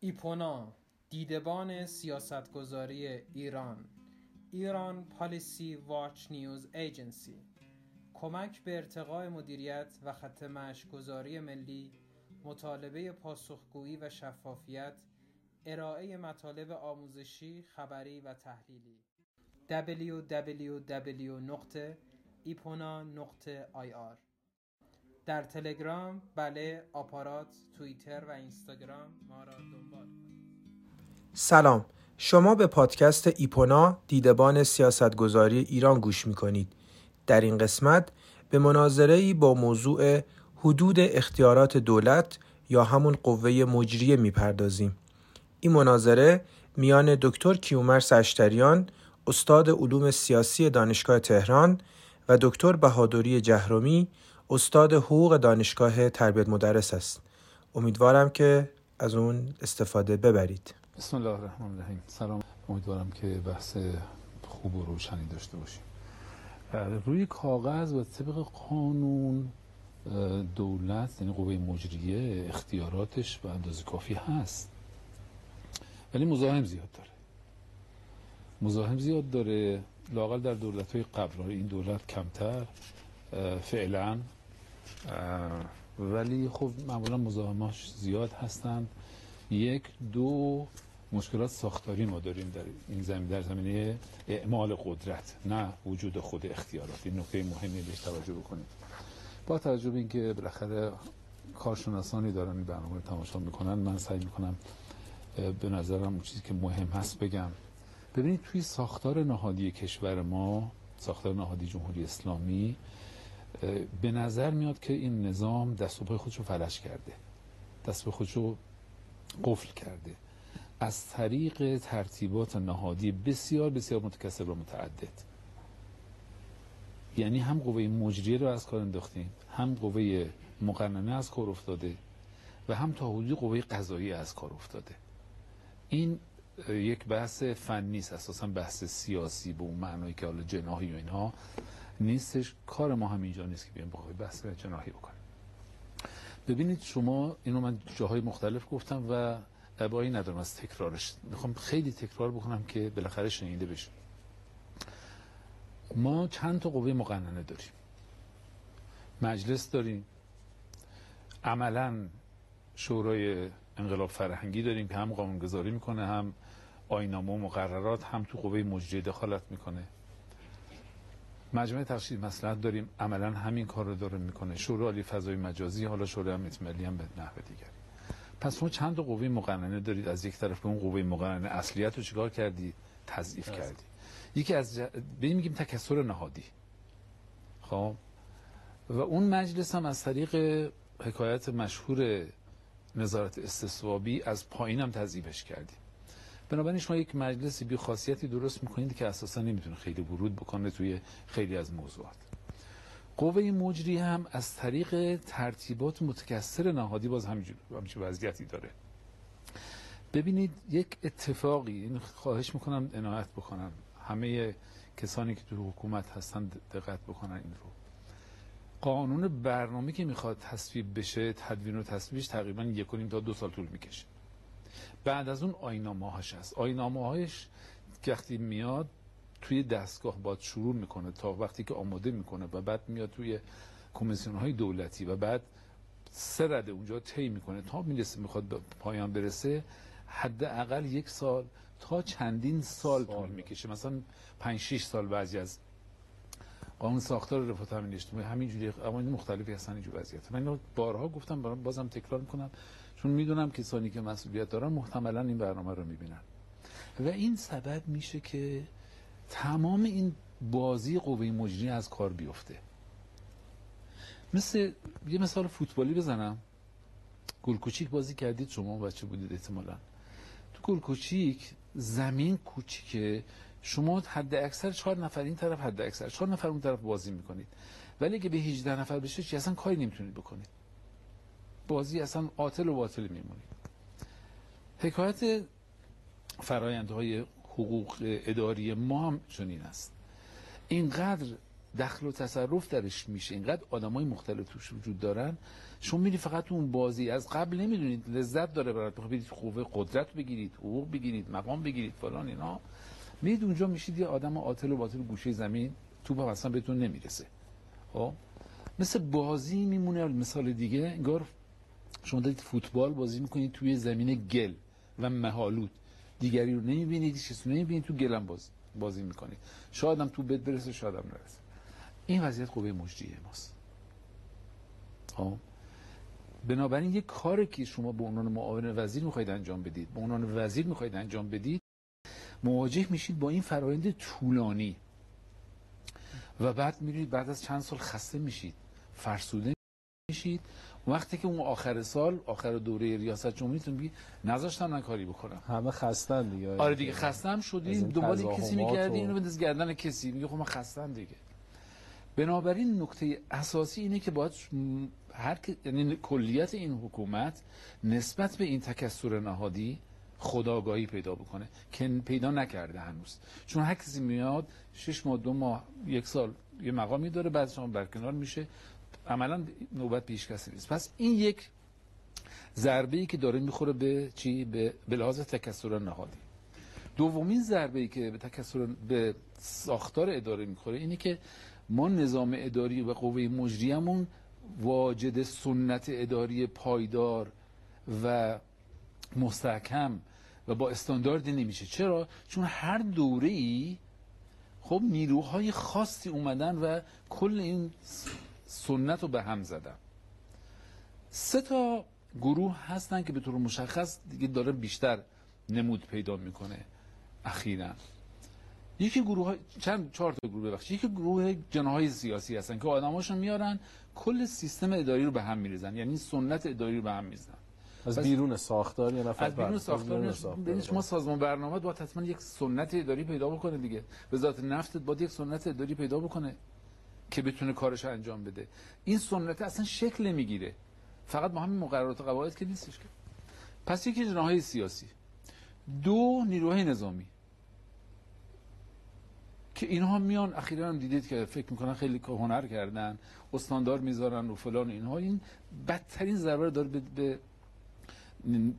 ایپونا دیدبان سیاستگذاری ایران. ایران پالیسی واچ نیوز ایجنسی. کمک به ارتقاء مدیریت و خط مشگذاری ملی مطالبه پاسخگویی و شفافیت ارائه مطالب آموزشی خبری و تحلیلی. www.ipona.ir در تلگرام بله آپارات توییتر و اینستاگرام ما را دنبال سلام شما به پادکست ایپونا دیدبان سیاستگذاری ایران گوش می کنید. در این قسمت به مناظره با موضوع حدود اختیارات دولت یا همون قوه مجریه می‌پردازیم. این مناظره میان دکتر کیومر سشتریان استاد علوم سیاسی دانشگاه تهران و دکتر بهادری جهرومی استاد حقوق دانشگاه تربیت مدرس است. امیدوارم که از اون استفاده ببرید. بسم الله الرحمن الرحیم. سلام. امیدوارم که بحث خوب و روشنی داشته باشیم. روی کاغذ و طبق قانون دولت یعنی قوه مجریه اختیاراتش به اندازه کافی هست. ولی مزاحم زیاد داره. مزاحم زیاد داره. لاقل در دولت های قبل این دولت کمتر فعلا. ولی خب معمولا مزاحماش زیاد هستند. یک دو مشکلات ساختاری ما داریم در این زمین در زمینه اعمال قدرت نه وجود خود اختیارات. این نکته مهمی بهش توجه بکنیم با توجه به اینکه بالاخره کارشناسانی دارن این برنامه تماشا می‌کنن من سعی می‌کنم به نظرم اون چیزی که مهم هست بگم. ببینید توی ساختار نهادی کشور ما ساختار نهادی جمهوری اسلامی به نظر میاد که این نظام دست و پای خودشو فلش کرده. دست و خودشو قفل کرده. از طریق ترتیبات نهادی بسیار بسیار متکثر و متعدد. یعنی هم قوه مجریه رو از کار انداختیم هم قوه مقننه از کار افتاده و هم تا حدودی قوه قضایی از کار افتاده. این یک بحث فنی است اساسا بحث سیاسی به اون معنایی که حالا جناحی و اینها نیستش. کار ما هم اینجا نیست که بیایم بخوای بحث جناحی بکنیم. ببینید شما اینو من جاهای مختلف گفتم و ابایی ندارم از تکرارش. می‌خوام خیلی تکرار بکنم که بالاخره شنیده بشه. ما چند تا قوه مقننه داریم. مجلس داریم. عملا شورای انقلاب فرهنگی داریم که هم قانونگذاری می‌کنه هم آینامه و مقررات هم تو قوه مجریه دخالت می‌کنه. مجمع تخشید مسلحت داریم. عملا همین کار رو داره می‌کنه. شورای فضای مجازی حالا شورای امنیت ملی هم به نحو دیگر. پس شما چند تا قوه مقننه دارید؟ از یک طرف به اون قوه مقننه اصلیت رو چیکار کردی؟ تضعیف کردی. یکی از ج... به میگیم تکثر نهادی. خب؟ و اون مجلس هم از طریق حکایت مشهور نظارت استصوابی از پایین هم تضعیفش کردیم. بنابراین شما یک مجلسی بی خاصیتی درست می‌کنید که اساسا نمی‌تونه خیلی ورود بکنه توی خیلی از موضوعات. قوه مجری هم از طریق ترتیبات متکثر نهادی باز همچین وضعیتی داره. ببینید یک اتفاقی این خواهش می‌کنم عنایت بکنم. همه کسانی که تو حکومت هستن دقت بکنن این رو. قانون برنامه که می‌خواد تصویب بشه تدوین و تصویبش تقریبا یک تا دو سال طول می‌کشه. بعد از اون آینامه هاش هست آینامه هاش وقتی میاد توی دستگاه باید شروع می‌کنه تا وقتی که آماده می‌کنه و بعد میاد توی کمیسیون های دولتی و بعد سه رده اونجا طی می‌کنه تا می‌رسه می‌خواد به پایان برسه حداقل یک سال تا چندین سال طول می‌کشه. مثلا 5 6 سال بعضی از قانون ساختار رفاه تامین اجتماعی همینجوری قوانین مختلفی هستن اینجور وضعیت من اینو بارها گفتم بازم تکرار می‌کنم چون می‌دونم کسانی که مسئولیت دارن محتملا این برنامه رو می‌بینن. و این سبب میشه که تمام این بازی قوه مجری از کار بیفته. مثل یه مثال فوتبالی بزنم. گل کوچیک بازی کردید شما بچه بودید احتمالا. تو گل کوچیک زمین کوچیکه. شما حد اکثر چهار نفر این طرف حد اکثر چهار نفر اون طرف بازی می‌کنید. ولی اگه به 18 نفر بشه چی اصلا کاری نمی‌تونید بکنید. بازی اصلا عاطل و باطل میمونید. حکایت فرایندهای حقوق اداری ما هم چنین است. اینقدر دخل و تصرف درش میشه اینقدر آدمای مختلف توش وجود دارن. شما میری فقط اون بازی از قبل نمی‌دونید لذت داره برات. بخواید خوبه قدرت بگیرید حقوق بگیرید مقام بگیرید فلان اینا. میرید اونجا میشید یه آدم عاطل و باطل گوشه زمین توپ هم اصلا بهتون نمی‌رسه. خب؟ مثل بازی میمونه مثال دیگه. انگار شما دارید فوتبال بازی می‌کنید توی زمین گل و مهالود. دیگری رو نمی‌بینید چیزی نمی‌بینید تو گلم باز بازی می‌کنید. شاید تو بد برسه شاید هم نرسه. این وضعیت قوه مجریه ماست. خب؟ بنابراین یه کاری که شما به عنوان معاون وزیر می‌خواید انجام بدید به عنوان وزیر می‌خواید انجام بدید مواجه میشید با این فرایند طولانی. و بعد میرید بعد از چند سال خسته میشید فرسوده میشید. وقتی که اون آخر سال آخر دوره ریاست جمهوریتون میگی نذاشتم من کاری بکنم. همه خستن دیگه. آره دیگه خستم شدی دنبال کسی میگردی اینو بنداز گردن کسی. میگه خب من خستم دیگه. بنابراین نکته اساسی اینه که باید هر یعنی کلیت این حکومت نسبت به این تکسر نهادی خداگاهی پیدا بکنه که پیدا نکرده هنوز. چون هر کسی میاد شش ماه دو ماه یک سال یه مقامی داره بعد شما برکنار میشه. عملا نوبت پیش کسی نیست. پس این یک ضربه ای که داره می‌خوره به چی؟ به لحاظ تکسر نهادی. دومین ضربه ای که به تکسر به ساختار اداره می‌خوره اینه که ما نظام اداری و قوه مجریمون واجد سنت اداری پایدار و مستحکم و با استانداردی نمیشه. چرا؟ چون هر دوره ای خب نیروهای خاصی اومدن و کل این سنت رو به هم زدن سه تا گروه هستن که به طور مشخص دیگه داره بیشتر نمود پیدا می‌کنه اخیرا. یکی گروه های... چند چهار تا گروه ببخشید. یکی گروه جناهای سیاسی هستن که آدماشون میارن کل سیستم اداری رو به هم میریزن. یعنی سنت اداری رو به هم میریزن. از بیرون ساختار یا نفر از بیرون ساختار, ساختار شما سازمان برنامه باید حتما یک سنت اداری پیدا بکنه دیگه. وزارت نفت باید یک سنت اداری پیدا بکنه. که بتونه کارش انجام بده. این سنت اصلا شکل نمی‌گیره. فقط با همین مقررات قواعد که نیستش که. پس یکی جناهای سیاسی. دو نیروهای نظامی. که اینها میان اخیرا هم دیدید که فکر می‌کنن خیلی هنر کردن استاندار می‌ذارن و فلان اینها. این بدترین ضربه داره به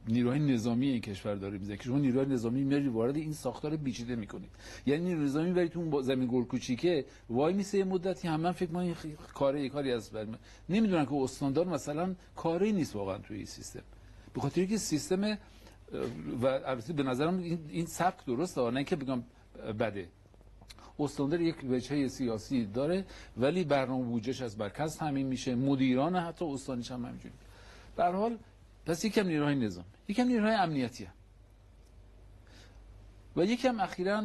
نیروهای نظامی این کشور داره می‌زنه که شما نیروهای نظامی میاری وارد این ساختار بیچیده می‌کنید. یعنی نیروی نظامی برای تو زمین گل کوچیکه وای میسه مدتی هم من فکر کنم کاری کاری از برم نمی‌دونن که استاندار مثلا کاری نیست واقعا توی این سیستم. به خاطر که سیستم و البته به نظرم این, این سبک درسته نه که بگم بده. استاندار یک وجهه سیاسی داره ولی برنامه بودجهش از مرکز تامین میشه. مدیران حتی استانیش هم همینجوری. به حال پس یکم نیروهای نظام یکم نیروهای امنیتی هم. و یکم اخیرا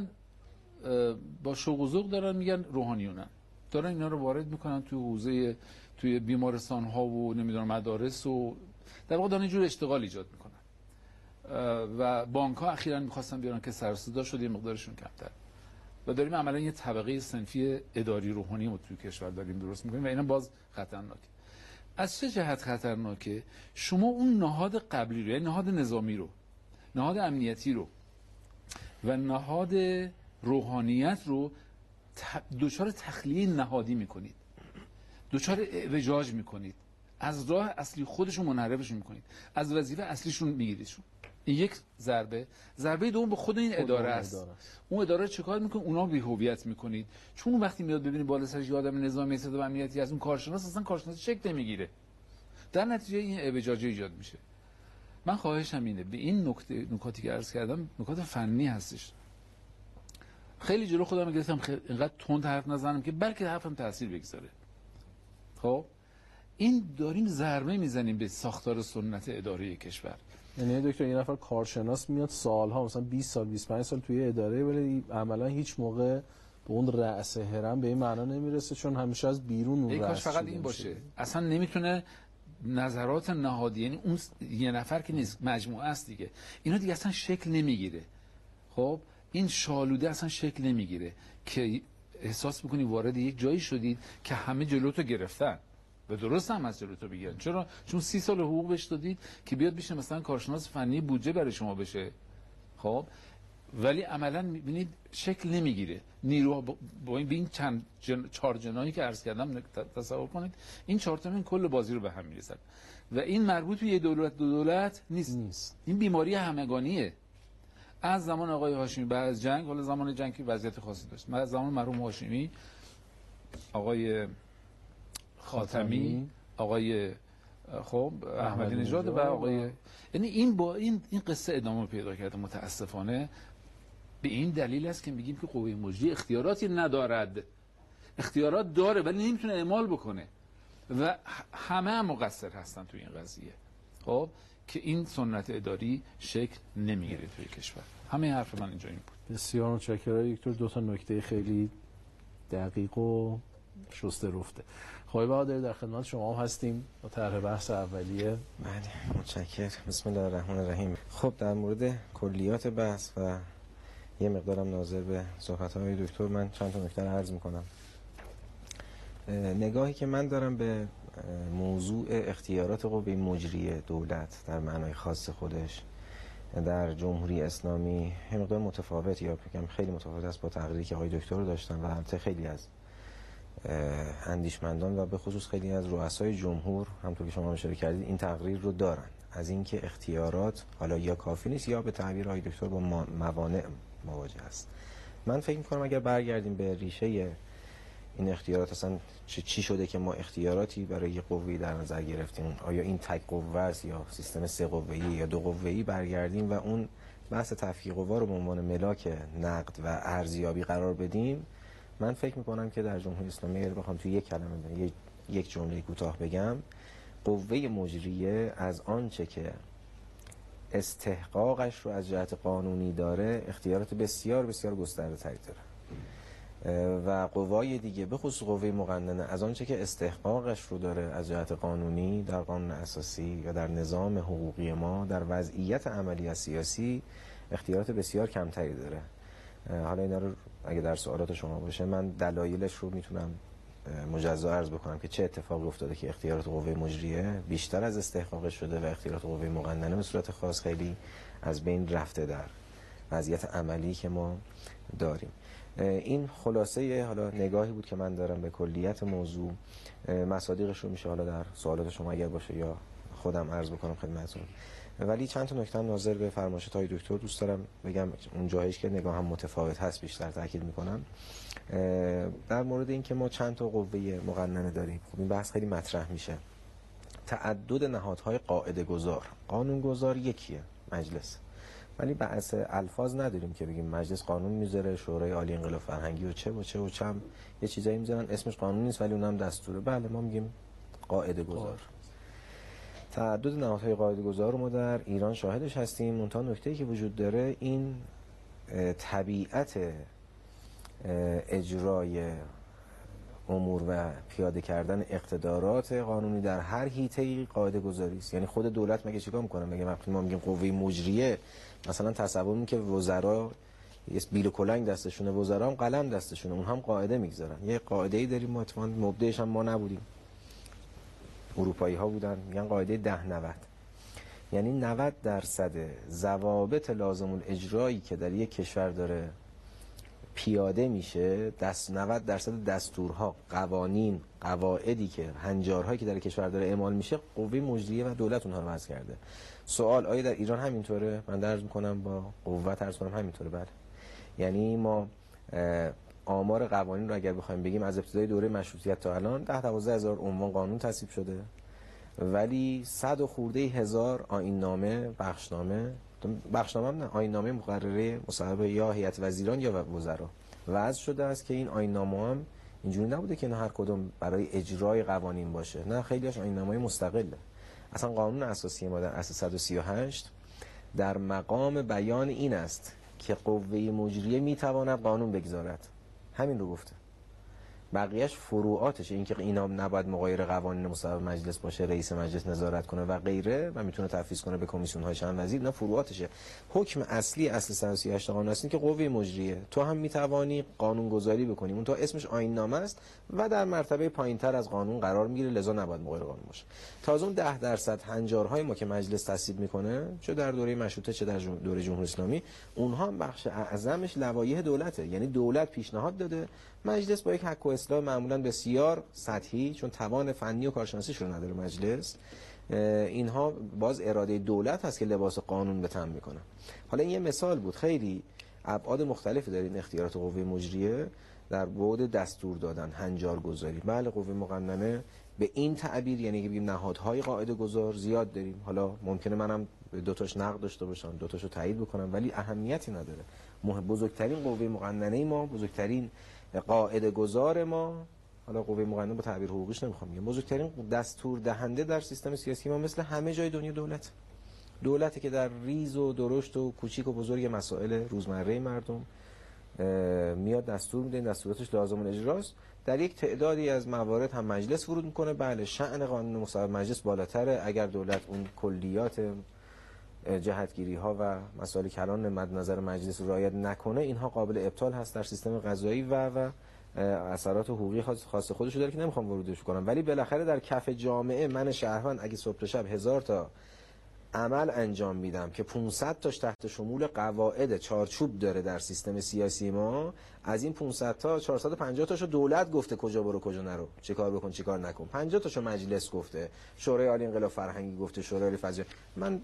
با شوق و ذوق دارن میگن روحانیونن. دارن اینا رو وارد می‌کنن توی حوزه توی بیمارستان ها و نمی‌دونم مدارس و در واقع دارن اینجور اشتغال ایجاد می‌کنن. و بانک ها اخیرا می‌خواستن بیارن که سرصدا شده مقدارشون کمتر. و داریم عملا یه طبقه سنفی اداری روحانی رو توی کشور داریم درست می‌کنیم و اینا باز خطرناکه. از چه جهت خطرناکه؟ شما اون نهاد قبلی رو یعنی نهاد نظامی رو نهاد امنیتی رو و نهاد روحانیت رو دچار تخلیه نهادی می‌کنید. دچار اعوجاج می‌کنید. از راه اصلی خودشون منحرفشون می‌کنید. از وظیفه اصلیشون میگیریدشون. یک ضربه. ضربه دوم به خود این اداره است. اون اداره چیکار می‌کنه؟ اونا بی هویت می‌کنید. چون وقتی میاد ببینید بالا سرش یه آدم نظامی صدا و امنیتی از اون کارشناس اصلا کارشناس شکل نمی‌گیره. در نتیجه این اعوجاجی ایجاد میشه. من خواهشم اینه به این نکته نکاتی که عرض کردم نکات فنی هستش. خیلی جلو خودم گرفتم خیلی اینقدر تند حرف نزنم که بلکه حرفم تاثیر بگذاره. خب؟ این داریم ضربه می‌زنیم به ساختار سنت اداره کشور. یعنی دکتر یه نفر کارشناس میاد سالها مثلا 20 سال 25 سال توی اداره ولی عملا هیچ موقع به اون رأس هرم به این معنا نمی‌رسه چون همیشه از بیرون اون کاش فقط این باشه. اصلا نمی‌تونه نظرات نهادی یعنی اون یه نفر که نیست مجموعه است دیگه. اینا دیگه اصلا شکل نمی‌گیره. خب این شالوده اصلا شکل نمی‌گیره که احساس می‌کنی وارد یک جایی شدید که همه جلوتو گرفتن. و درست هم از جلو تو بگیرن. چرا؟ چون سی سال حقوق بهش دادید که بیاد بشه مثلا کارشناس فنی بودجه برای شما بشه. خب؟ ولی عملا می‌بینید شکل نمی‌گیره. نیرو با این بین چند جن... چهار جناحی که عرض کردم تصور کنید این چهار تا این کل بازی رو به هم می‌رسن و این مربوط به یه دولت دو دولت نیست. نیست. این بیماری همگانیه. از زمان آقای هاشمی بعد از جنگ حالا زمان جنگ که وضعیت خاصی داشت. از زمان مرحوم هاشمی آقای خاتمی. آقای خب احمدی نژاد و آقای یعنی این با این این قصه ادامه پیدا کرده. متاسفانه به این دلیل است که میگیم که قوه مجری اختیاراتی ندارد. اختیارات داره ولی نمی‌تونه اعمال بکنه. و همه هم مقصر هستن توی این قضیه. خب که این سنت اداری شکل نمی‌گیره توی کشور. همه حرف من اینجا این بود. بسیار متشکرم. دکتر دو تا نکته خیلی دقیق و شسته رفته. خواهی بهادر در خدمت شما هستیم با طرح بحث اولیه. بله متشکر بسم الله الرحمن الرحیم. خب در مورد کلیات بحث و یه مقدارم ناظر به صحبت های دکتر من چند تا نکته عرض می‌کنم. نگاهی که من دارم به موضوع اختیارات قوه مجری دولت در معنای خاص خودش در جمهوری اسلامی یه مقدار متفاوت یا بگم خیلی متفاوت است با تقریری که آقای دکتر داشتن و البته خیلی از اندیشمندان و به خصوص خیلی از رؤسای جمهور همطور که شما اشاره کردید این تقریر رو دارن. از اینکه اختیارات حالا یا کافی نیست یا به تعبیر آقای دکتر با موانع مواجه است. من فکر می‌کنم اگر برگردیم به ریشه این اختیارات اصلا چی شده که ما اختیاراتی برای قوی در نظر گرفتیم؟ آیا این تک قوه است یا سیستم سه قوه‌ای یا دو قوه‌ای؟ برگردیم و اون بحث تفکیک قوا رو به عنوان ملاک نقد و ارزیابی قرار بدیم. من فکر می‌کنم که در جمهوری اسلامی اگر بخوام توی یک کلمه یک جمله کوتاه بگم قوه مجریه از آنچه که استحقاقش رو از جهت قانونی داره اختیارات بسیار بسیار گسترده تری داره. و قوای دیگه به خصوص قوه مقننه از آنچه که استحقاقش رو داره از جهت قانونی در قانون اساسی یا در نظام حقوقی ما در وضعیت عملی سیاسی اختیارات بسیار کمتری داره. حالا اینا رو اگه در سوالات شما باشه من دلایلش رو می‌تونم مجزا عرض بکنم که چه اتفاقی افتاده که اختیارات قوه مجریه بیشتر از استحقاقش شده و اختیارات قوه مقننه به صورت خاص خیلی از بین رفته در وضعیت عملی که ما داریم. این خلاصه حالا نگاهی بود که من دارم به کلیت موضوع. مصادیقش رو میشه حالا در سوالات شما اگر باشه یا خودم عرض بکنم خدمتتون. ولی چند تا نکته ناظر به فرمایشات های دکتر دوست دارم بگم. اون جایش که نگاه هم متفاوت هست بیشتر تاکید می‌کنم. در مورد اینکه ما چند تا قوه مقننه داریم. خب این بحث خیلی مطرح میشه. تعدد نهادهای قاعده گذار قانون گذار یکیه مجلس. ولی بحث الفاظ نداریم که بگیم مجلس قانون می‌ذاره شورای عالی انقلاب فرهنگی و چه و چه و چم. یه چیزایی می‌ذارن اسمش قانون نیست ولی اونم دستوره. بله ما میگیم قاعده گذار تعدد نهادهای قاعده گذار رو ما در ایران شاهدش هستیم. منتها نکته که وجود داره این طبیعت اجرای امور و پیاده کردن اقتدارات قانونی در هر حیطه قاعده گذاری است. یعنی خود دولت مگه چیکار می‌کنه؟ مگه وقتی ما میگیم قوه مجریه مثلا تصور که وزرا یه بیل کلنگ دستشونه وزرا هم قلم دستشونه اون هم قاعده می‌گذارن. یه قاعده ای داریم ما مبدعش هم ما نبودیم. اروپایی ها بودن میگن قاعده ده 90 یعنی 90 درصد ضوابط لازم الاجرایی که در یک کشور داره پیاده میشه دست 90 درصد دستورها قوانین قواعدی که هنجارهایی که در کشور داره اعمال میشه قوه مجریه و دولت اونها رو وضع کرده. سوال آیا در ایران همینطوره؟ من درز می‌کنم با قوت عرض کنم همینطوره بله. یعنی ما آمار قوانین رو اگر بخوایم بگیم از ابتدای دوره مشروطیت تا الان 10 12 هزار عنوان قانون تصویب شده. ولی صد و خورده هزار آیین نامه بخشنامه بخشنامه هم نه آیین نامه مقرره مصاحبه یا هیئت وزیران یا وزرا. وضع شده است که این آیین نامه هم اینجوری نبوده که نه هر کدوم برای اجرای قوانین باشه. نه خیلیش آیین نامه مستقله. اصلا قانون اساسی ما در اصل 138 در مقام بیان این است که قوه مجریه می‌تواند قانون بگذارد. همین رو گفته. بقیهش فروعاتشه. اینکه اینا نباید مغایر قوانین مصوب مجلس باشه رئیس مجلس نظارت کنه و غیره و می‌تونه تفویض کنه به کمیسیون های چند وزیر اینا فروعاتشه. حکم اصلی اصل 138 قانون است که قوه مجریه. تو هم می‌توانی قانون گذاری بکنی. اون تو اسمش آیین نامه است و در مرتبه پایینتر از قانون قرار می‌گیره. لذا نباید مغایر قانون باشه. تازه اون 10 درصد هنجارهای ما که مجلس تصویب می‌کنه چه در دوره مشروطه چه در دوره جمهوری اسلامی اونها هم بخش اعظمش لوایح دولته. یعنی دولت پیشنهاد داده مجلس با یک حق و اصلاح معمولا بسیار سطحی چون توان فنی و کارشناسیش رو نداره مجلس اینها باز اراده دولت هست که لباس قانون به تن می‌کنه حالا این یه مثال بود. خیلی ابعاد مختلفی داره این اختیارات قوه مجریه در بعد دستور دادن هنجار گذاری. بله قوه مقننه به این تعبیر یعنی که بگیم نهادهای قاعده گذار زیاد داریم. حالا ممکنه منم دو تاش نقد داشته باشم دو تاشو تایید بکنم ولی اهمیتی نداره. بزرگترین قوه مقننه ما بزرگترین قاعده گذار ما حالا قوه مقننه با تعبیر حقوقیش نمی‌خوام بگم بزرگترین دستور دهنده در سیستم سیاسی ما مثل همه جای دنیا دولت. دولتی که در ریز و درشت و کوچیک و بزرگ مسائل روزمره مردم میاد دستور میده این دستوراتش لازم اجراست. در یک تعدادی از موارد هم مجلس ورود می‌کنه. بله شأن قانون مصوب مجلس بالاتره. اگر دولت اون کلیات جهتگیری ها و مسائل کلان مد نظر مجلس رعایت نکنه اینها قابل ابطال هست در سیستم قضایی و و اثرات حقوقی خاص خودش داره که نمی‌خوام ورودش کنم. ولی بالاخره در کف جامعه من شهروند اگه صبح شب هزار تا عمل انجام میدم که 500 تاش تحت شمول قواعد چارچوب داره در سیستم سیاسی ما از این 500 تا 450 تاشو دولت گفته کجا برو کجا نرو چه کار بکن چه کار نکن. 50 تاشو مجلس گفته شورای عالی انقلاب فرهنگی گفته شورای عالی فضل من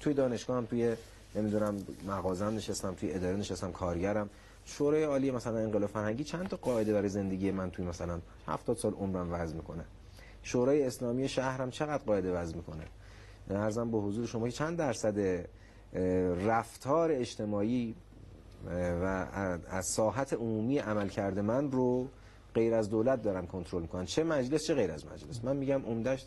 توی دانشگاه هم توی نمی‌دونم مغازم نشستم توی اداره نشستم کارگرم. شورای عالی مثلا انقلاب فرهنگی چند تا قاعده برای زندگی من توی مثلا 70 سال عمرم وضع می‌کنه. شورای اسلامی شهرم چقدر قاعده وضع می‌کنه؟ ارزم به حضور شما چند درصد رفتار اجتماعی و از ساحت عمومی عمل کرده من رو غیر از دولت دارن کنترل می‌کنن. چه مجلس چه غیر از مجلس. من میگم عمدش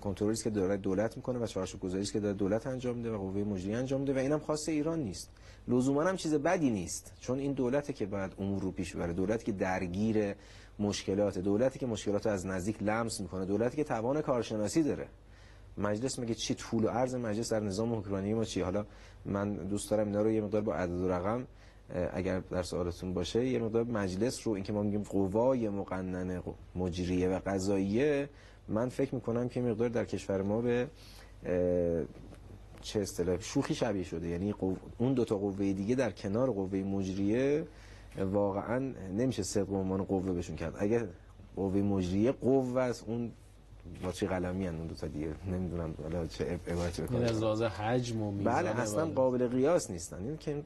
کنترلی که دولت دولت می‌کنه و چارچوب گذاریش که داره دولت انجام میده و قوه مجری انجام میده و اینم خاص ایران نیست. لزوما هم چیز بدی نیست. چون این دولته که بعد امور رو پیش ببره. دولتی که درگیر مشکلات دولتی که مشکلات از نزدیک لمس می‌کنه. دولتی که توان کارشناسی داره. مجلس میگه چی طول و عرض مجلس در نظام حکمرانی ما چی حالا من دوست دارم اینا رو یه مقدار با عدد و رقم اگر در سوالتون باشه یه مقدار مجلس رو اینکه ما میگیم قوای مقننه مجریه و قضاییه من فکر می‌کنم که مقدار در کشور ما به چه اصطلاح شوخی شبیه شده. یعنی اون دو تا قوه دیگه در کنار قوه مجریه واقعا نمیشه صدق عنوان قوه بهشون کرد. اگر قوه مجریه قوه است اون با چه قلمی اون دو تا دیگه. نمی‌دونم حالا چه عبارتی بکنم. از لحاظ حجم و میزان بله اصلا قابل قیاس نیستن. این که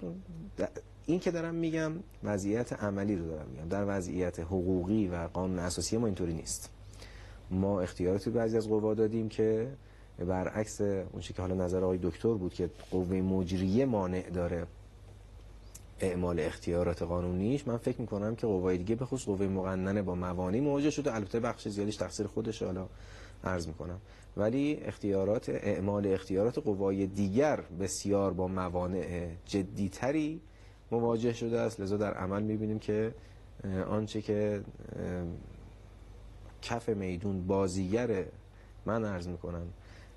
این که دارم میگم وضعیت عملی رو دارم میگم. در وضعیت حقوقی و قانون اساسی ما اینطوری نیست. ما اختیاراتی بعضی از قوا دادیم که برعکس اون که حالا نظر آقای دکتر بود که قوه مجریه مانع داره اعمال اختیارات قانونیش من فکر می‌کنم که قوای دیگه به خصوص قوه مقننه با موانع مواجه شده. البته بخش زیادیش تقصیر خودشه حالا عرض می‌کنم. ولی اختیارات اعمال اختیارات قوای دیگر بسیار با موانع جدیتری مواجه شده است. لذا در عمل می‌بینیم که آنچه که کف میدون بازیگر من عرض می‌کنم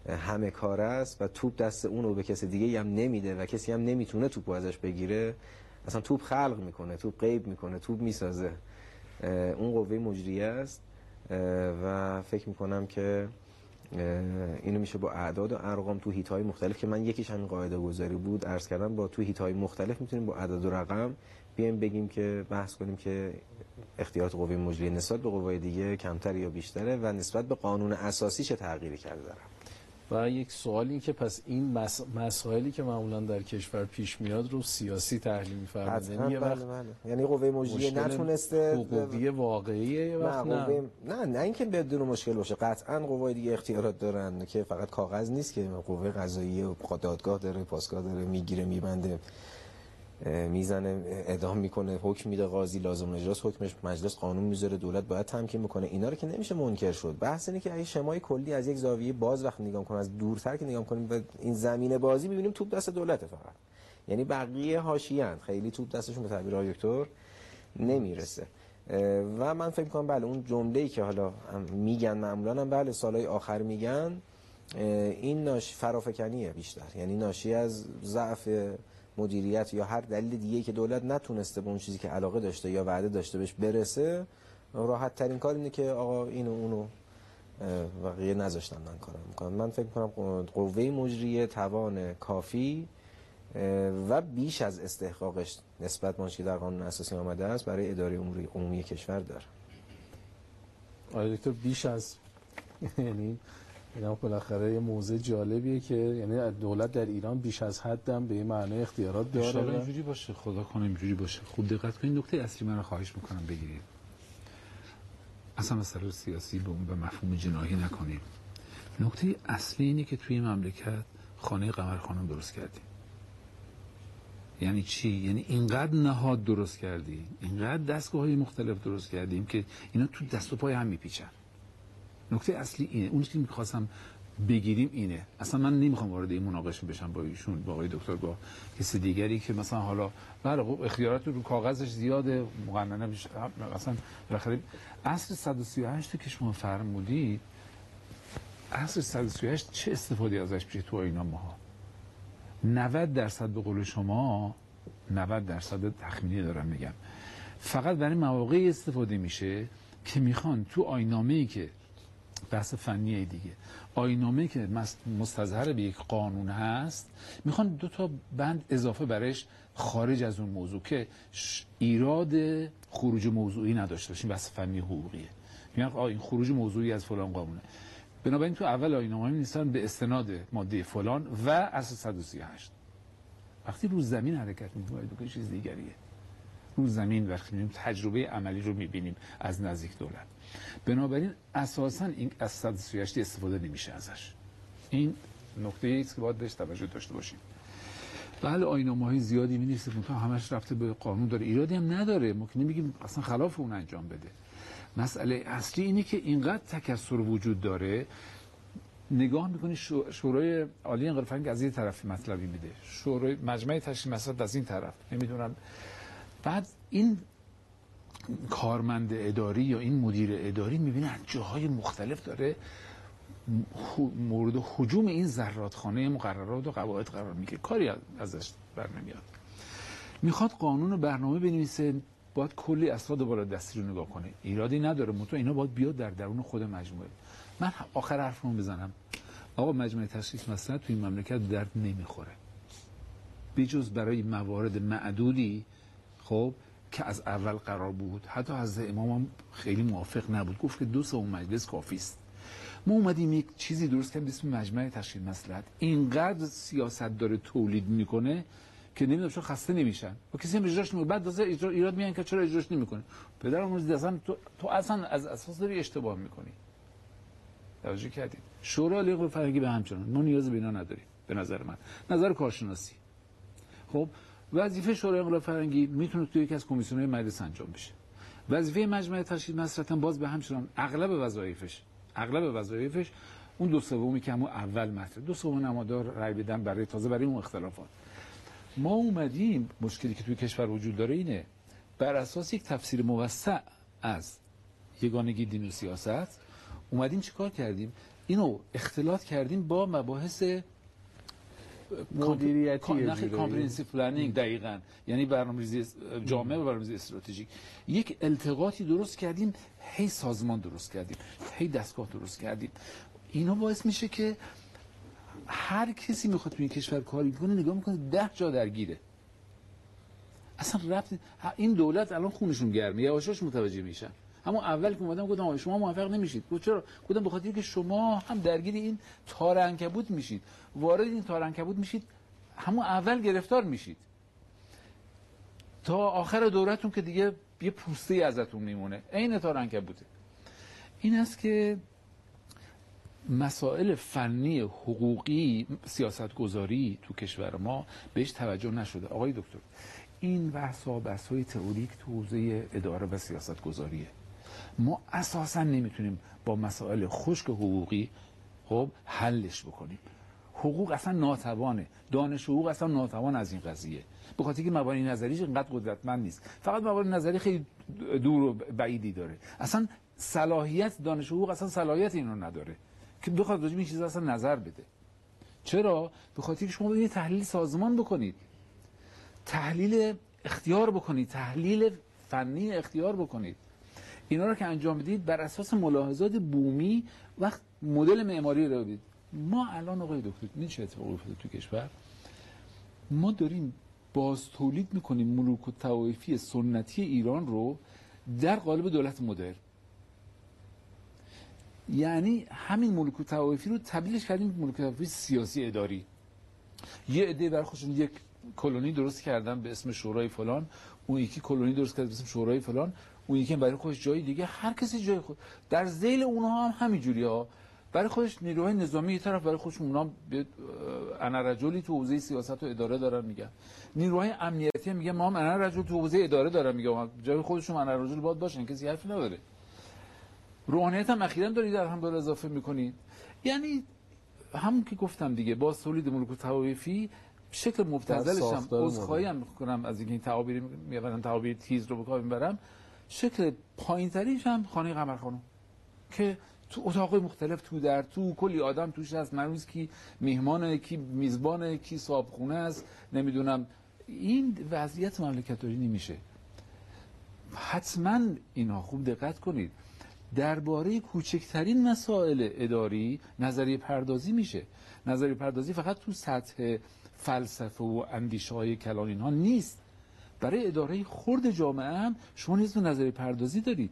همه کار است و توپ دست اون رو به کسی دیگه هم نمیده و کسی هم نمی‌تونه توپ ازش بگیره. اصلا توپ خلق می‌کنه توپ غیب می‌کنه توپ می‌سازه. اون قوه مجریه است. و فکر می‌کنم که اینو میشه با اعداد و ارقام تو هیت های مختلف که من یکیش همین قاعده گذاری بود عرض کردم با تو هیت های مختلف می‌تونیم با عدد و رقم بیایم بگیم که بحث کنیم که اختیارات قوه مجریه نسبت به قوه دیگه کمتر یا بیشتره و نسبت به قانون اساسی چه تغییری کرده داره و یک سوال این که پس این مسائلی که معمولا در کشور پیش میاد رو سیاسی تحلیل می‌فرمایید یعنی بله بله. یعنی قوه مجریه نتونسته حقوقی واقعیه وقت نه نه. نه نه اینکه بدون مشکل باشه قطعا قوای دیگه اختیارات دارن که فقط کاغذ نیست که قوه قضاییه و دادگاه داره پاسگاه داره می‌گیره میبنده می‌زنه اعدام می‌کنه حکم میده قاضی لازم اجراست حکمش مجلس قانون می‌ذاره دولت باید تمکین می‌کنه اینا رو که نمیشه منکر شد. بحث اینه که اگه شمای کلی از یک زاویه باز وقت نگاه کنیم از دورتر که نگاه کنیم و این زمین بازی می‌بینیم توپ دست دولته فقط. یعنی بقیه حاشیه‌اند. خیلی توپ دستشون به تعبیر دکتر نمی‌رسه. و من فکر کنم بله اون جمله‌ای که حالا میگن معمولا هم بله سالهای آخر میگن این ناشی فرافکنیه بیشتر. یعنی ناشی از ضعف مدیریت یا هر دلیل دیگه که دولت نتونسته به اون چیزی که علاقه داشته یا وعده داشته بهش برسه راحت ترین کار اینه که آقا اینو اونو بقیه نذاشتن من کارم می‌کنم من فکر کنم قوه مجریه توان کافی و بیش از استحقاقش نسبت به که در قانون اساسی آمده است برای اداره امور عمومی کشور داره. آقای دکتر بیش از یعنی اینا بالاخره یه موضوع جالبیه که یعنی دولت در ایران بیش از حدم به این معنی اختیارات داره. اینجوری باشه. خدا کنه اینجوری باشه. خوب دقت کنید. نکته اصلی من رو خواهش می‌کنم بگیرید. اصلا مسئله سیاسی به اون به مفهوم جناهی نکنیم نکته اصلی اینه که توی مملکت خانه قمر خانم درست کردیم یعنی چی؟ یعنی اینقدر نهاد درست کردیم اینقدر دستگاه های مختلف درست کردیم که اینا تو دست و پای هم میپیچن. نکته اصلی اینه. اون که می‌خواستم بگیریم اینه. اصلا من نمی‌خوام وارد این مناقشه بشم با ایشون با آقای دکتر با کسی دیگری که مثلا حالا بله خب اختیارات رو کاغذش زیاده مقننه اصلا بالاخره اصل 138 که شما فرمودید اصل 138 چه استفاده ازش میشه تو اینا ماها؟ 90 درصد به قول شما 90 درصد تخمینی دارم میگم. فقط برای مواقعی استفاده میشه که می‌خوان تو آینامه ای که بحث فنی دیگه. آینامه که مستظهر به یک قانون هست می‌خوان دو تا بند اضافه برش خارج از اون موضوع که ایراد خروج موضوعی نداشته باشیم بحث فنی حقوقیه. میگن این خروج موضوعی از فلان قانونه. بنابراین تو اول آینامه نیستن به استناد ماده فلان و اصل 138 وقتی رو زمین حرکت می‌کنه دو چیز دیگریه. رو زمین وقتی تجربه عملی رو می‌بینیم از نزدیک دولت. بنابراین اساسا این از 138 استفاده نمیشه ازش. این نکته است که باید بهش توجه داشته باشیم. بله آینامه های زیادی می نیست تا همش رفته به قانون داره. ایرادی هم نداره. ما که نمیگیم اصلا خلاف اون انجام بده. مسئله اصلی اینه که اینقدر تکسر وجود داره. نگاه می‌کنی شورای عالی انقلاب فرهنگ از این طرف مطلبی میده. شورای مجمع تشکیل مسائل از این طرف. نمی‌دونم. بعد این کارمند اداری یا این مدیر اداری می‌بینه از جاهای مختلف داره مورد حجوم این زرادخانه مقررات و قواعد قرار میگه کاری ازش بر نمیاد. می‌خواد قانون برنامه بنویسه باید کلی اسناد بالا دستی رو نگاه کنه. ایرادی نداره. متو اینا باید بیاد در درون خود مجموعه. من آخر حرفمو بزنم. آقا مجموعه تشخیص مثلا تو این مملکت درد نمی‌خوره. بجز برای موارد معدودی خب که از اول قرار بود. حتی از امام هم خیلی موافق نبود. گفت که دو سوم مجلس کافی است. ما اومدیم یک چیزی درست کردیم اسم مجمع تشکیل مسلحت. اینقدر سیاست داره تولید می‌کنه که نمی‌دونم چرا خسته نمیشن. و کسی هم اجراش نمی‌کنه. بعد واسه اجرا ایراد میان که چرا اجراش نمی‌کنه. پدرم اون اصلا تو, تو اصلا از اساس داری اشتباه می‌کنی. توجه کردید. شورا لیق فرهنگی به همچنان. ما نیاز به اینا نداریم. به نظر من. نظر کارشناسی. خب وظیفه شورای انقلاب فرنگی می‌تونه توی یکی از کمیسیون‌های مجلس انجام بشه. وظیفه مجمع تشکیل مسرتا باز به همچنان اغلب وظایفش اغلب وظایفش اون دو سومی که همون اول مطرح. دو سوم نمادار رای بدن برای تازه برای اون اختلافات. ما اومدیم مشکلی که توی کشور وجود داره اینه بر اساس یک تفسیر موسع از یگانگی دین و سیاست اومدیم چیکار کردیم؟ اینو اختلاط کردیم با مباحث مدیریتی نخی comprehensive planning دقیقاً. یعنی برنامه‌ریزی جامع و برنامه‌ریزی استراتژیک. یک التقاطی درست کردیم هی سازمان درست کردیم هی دستگاه درست کردیم. اینا باعث میشه که هر کسی می‌خواد تو این کشور کاری کنه نگاه می‌کنه ده جا درگیره. اصلا رفت این دولت الان خونشون گرمه یواش یواش متوجه میشن. اما اول که اومدم گفتم شما موفق نمیشید. گفت چرا؟ گفتم بخاطر که شما هم درگیر این تار عنکبوت میشید. وارد این تار عنکبوت میشید همون اول گرفتار میشید. تا آخر دورتون که دیگه یه پوسته ازتون میمونه. عین تار عنکبوته این است که مسائل فنی حقوقی سیاست گذاری تو کشور ما بهش توجه نشده. آقای دکتر این بحث ها بحث های تئوریک تو حوزه اداره و سیاست گذاریه ما اساسا نمی‌تونیم با مسائل خشک حقوقی خب حلش بکنیم. حقوق اصلا ناتوانه. دانش حقوق اصلا ناتوان از این قضیه. به خاطر که مبانی نظریش اینقدر قدرتمند نیست. فقط مبانی نظری خیلی دور و بعیدی داره. اصلا صلاحیت دانش حقوق اصلا صلاحیت اینو نداره. که بخواد راجع این چیزا اصلا نظر بده. چرا؟ به خاطر که شما یه تحلیل سازمان بکنید. تحلیل اختیار بکنید. تحلیل فنی اختیار بکنید. اینا رو که انجام بدید بر اساس ملاحظات بومی وقت مدل معماری رو بدید ما الان آقای دکتر این چه اتفاقی افتاده تو کشور؟ ما داریم باز تولید می‌کنیم ملوک و توایفی سنتی ایران رو در قالب دولت مدرن. یعنی همین ملوک و توایفی رو تبدیلش کردیم ملوک و سیاسی اداری. یه عده برای خودشون یک کلونی درست کردن به اسم شورای فلان اون یکی کلونی درست کرد به اسم شورای فلان. اون یکی برای خودش جای دیگه هر کسی جای خود در ذیل اونها هم همینجوری ها. برای خودش نیروهای نظامی یه طرف برای خودش اونا انا رجلی تو حوزه سیاست و اداره دارن میگن. نیروهای امنیتی میگن ما هم انا رجل تو حوزه اداره دارن میگن. جای خودشون انا رجل باید باشن کسی حرفی نداره. روحانیت هم اخیرا دارید در هم داره اضافه می‌کنید یعنی همون که گفتم دیگه با سولید ملک و توایفی شکل مبتذلش هم عذرخواهی هم می‌کنم از اینکه این تعابیر می‌برم تعابیر تیز رو به کار می‌برم شکل پایینتریش هم خانه قمر خانم. که تو اتاق مختلف تو در تو کلی آدم توش هست. مروز کی میهمانه کی میزبانه کی صابخونه است. نمی‌دونم. این وضعیت مملکت داری نمیشه حتما اینا خوب دقت کنید. درباره کوچکترین مسائل اداری نظریه پردازی میشه. نظریه پردازی فقط تو سطح فلسفه و اندیشه های کلان اینها نیست. برای اداره خرد جامعه هم شما نیز نظریه پردازی دارید.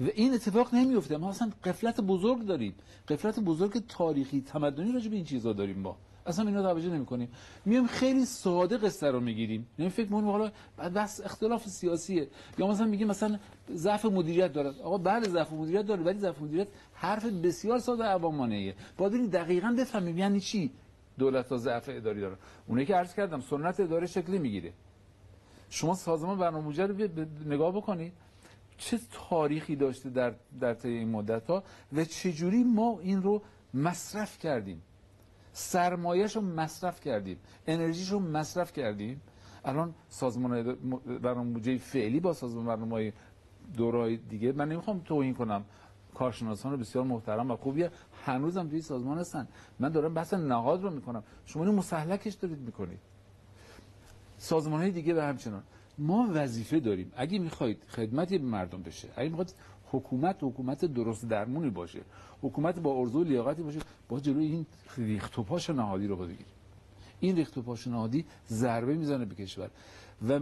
و این اتفاق نمیفته ما اصلا قفلت بزرگ داریم. قفلت بزرگ تاریخی تمدنی راجع به این چیزا داریم ما. اصلا اینا توجه نمی کنیم میام خیلی ساده قصه رو می‌گیریم. نمی فکر می‌کنیم حالا بس اختلاف سیاسیه. یا مثلا میگیم مثلا ضعف مدیریت داره. آقا بله ضعف مدیریت داره ولی ضعف مدیریت حرف بسیار ساده عوامانه ایه باید دقیقاً بفهمیم یعنی چی دولت ها ضعف اداری داره. اونایی که عرض کردم سنت اداره شکلی می‌گیره. شما سازمان برنامه‌ریزی رو نگاه بکنید. چه تاریخی داشته در در طی این مدت ها و چجوری ما این رو مصرف کردیم؟ سرمایهش رو مصرف کردیم. انرژیش مصرف کردیم. الان سازمان برنامه‌ریزی فعلی با سازمان برنامه دورای دیگه من نمی‌خوام توهین کنم. کارشناسان بسیار محترم و خوبیه. هنوزم توی سازمان هستن. من دارم بحث نهاد رو می‌کنم. شما این مسلکش دارید می‌کنید. سازمان های دیگه به همچنان. ما وظیفه داریم. اگه می‌خواید خدمتی به مردم بشه اگه می‌خواید حکومت حکومت درست درمونی باشه حکومت با ارزو و لیاقتی باشه با جلوی این ریخت و پاش نهادی رو بگیریم. این ریخت و پاش نهادی ضربه می‌زنه به کشور. و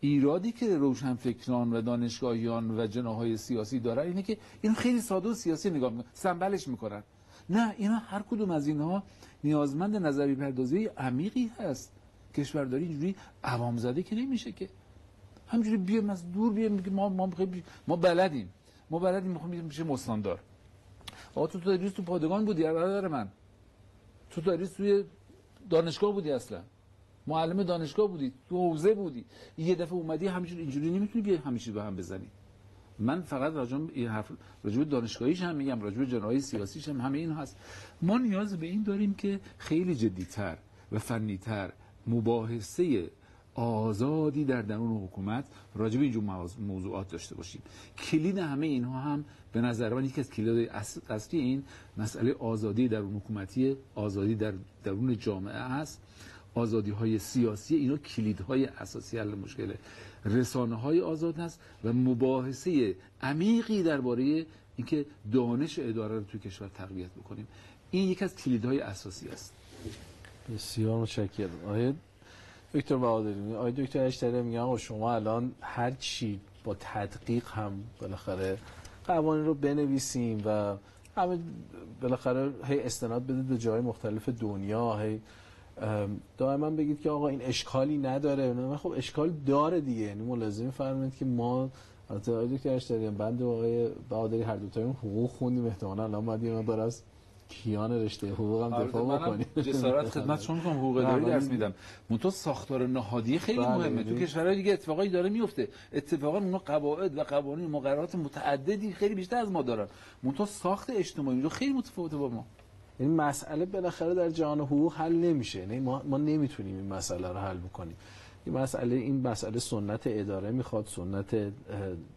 ایرادی که روشنفکران و دانشگاهیان و جناهای سیاسی دارن اینه که این خیلی ساده و سیاسی نگاه می‌کنن سنبلش می‌کنن. نه اینا هر کدوم از اینها نیازمند نظری پردازی عمیقی هست. کشورداری اینجوری عوام زده که نمیشه که. همینجوری بیام از دور بیام میگه ما ما ما بلدیم. ما بلدیم می‌خوام میشه مستاندار. آقا تو تدریس تو پادگان بودی برادر من. تو تدریس توی دانشگاه بودی اصلا. معلم دانشگاه بودی تو حوزه بودی. یه دفعه اومدی همینجوری اینجوری نمی‌تونی بیای همیشه به هم بزنی. من فقط راجع این حرف راجع دانشگاهیش هم میگم راجع به جناهای سیاسیش هم همه این هست. ما نیاز به این داریم که خیلی جدیتر و فنیتر مباحثه آزادی در درون حکومت راجع به اینجور موضوعات داشته باشیم. کلید همه اینها هم به نظر من یکی از کلید اصلی این مسئله آزادی در حکومتی آزادی در درون جامعه هست. آزادی های سیاسی اینا کلیدهای اساسی حل مشکل رسانه های آزاد هست و مباحثه عمیقی درباره اینکه دانش اداره رو توی کشور تقویت بکنیم. این یکی از کلیدهای اساسی است. بسیار متشکرم. آقای دکتر بهادری آقای دکتر اشتری میگن شما الان هر چی با تدقیق هم بالاخره قوانین رو بنویسیم و همه بالاخره هی استناد بدید به جای مختلف دنیا. هی دائما بگید که آقا این اشکالی نداره. نه خب اشکال داره دیگه. یعنی ملازم فرمایید که ما البته آقای دکتر اشتری بند آقای بهادری هر دو تا حقوق خوندیم. احتمالاً الان باید یه مقدار از کیان رشته حقوق هم دفاع بکنیم جسارت خدمت شما می‌کنم حقوق اداری درس میدم منتها ساختار نهادی خیلی بله مهمه. تو کشورهای دیگه اتفاقایی داره میفته اتفاقا اونا قواعد و قوانین مقررات متعددی خیلی بیشتر از ما دارن. منتها ساخت اجتماعی رو خیلی متفاوته با ما. یعنی مسئله بالاخره در جهان حقوق حل نمیشه. یعنی ما, ما نمی‌تونیم این مسئله رو حل بکنیم. این مسئله این مسئله سنت اداره می‌خواد سنت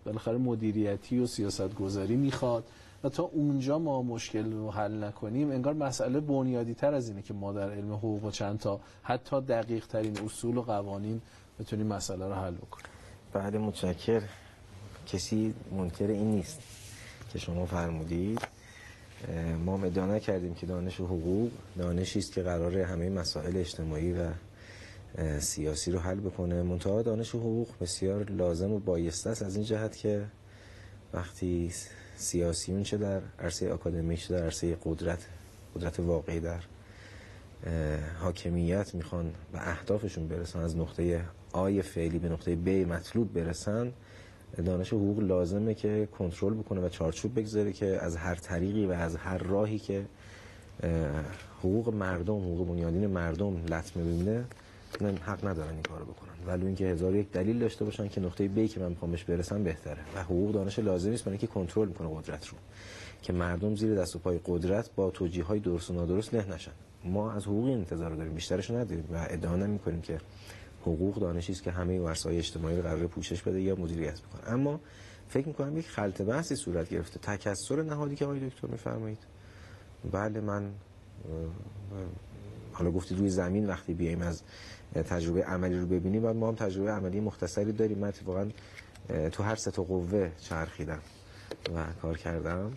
بالاخره مدیریتی و سیاست گذاری می‌خواد. تا اونجا ما مشکل رو حل نکنیم انگار مسئله بنیادی تر از اینه که ما در علم حقوق و چند تا حتی دقیق ترین اصول و قوانین بتونیم مسئله رو حل بکنیم. بله متشکر. کسی منکر این نیست که شما فرمودید. ما ادعا کردیم که دانش حقوق دانشی است که قراره همه مسائل اجتماعی و سیاسی رو حل بکنه. منتها دانش حقوق بسیار لازم و بایسته است از این جهت که وقتی سیاسیون چه در عرصه اکادمیک چه در عرصه قدرت قدرت واقعی در حاکمیت می‌خوان و اهدافشون برسن از نقطه آی فعلی به نقطه ب مطلوب برسن. دانش حقوق لازمه که کنترل بکنه و چارچوب بگذاره که از هر طریقی و از هر راهی که حقوق مردم حقوق بنیادین مردم لطمه ببینه حق ندارن این کارو بکنن. ولی اینکه هزار یک دلیل داشته باشن که نقطه بی که من می‌خوام بهش برسم بهتره. و حقوق دانش لازمی است برای اینکه کنترل می‌کنه قدرت رو. که مردم زیر دست و پای قدرت با توجیه های درست و نادرست له نشن. ما از حقوق انتظار داریم بیشترش نداریم و ادعا نمی‌کنیم که حقوق دانشی است که همه ورسای اجتماعی رو قرار پوشش بده یا مدیریت بکنه. اما فکر می‌کنم یک خلط بحثی صورت گرفته. تکثر نهادی که آقای دکتر میفرمایید. بله من حالا گفتید روی زمین وقتی بیایم از تجربه عملی رو ببینیم و ما هم تجربه عملی مختصری داریم. من اتفاقا تو هر سه قوه چرخیدم و کار کردم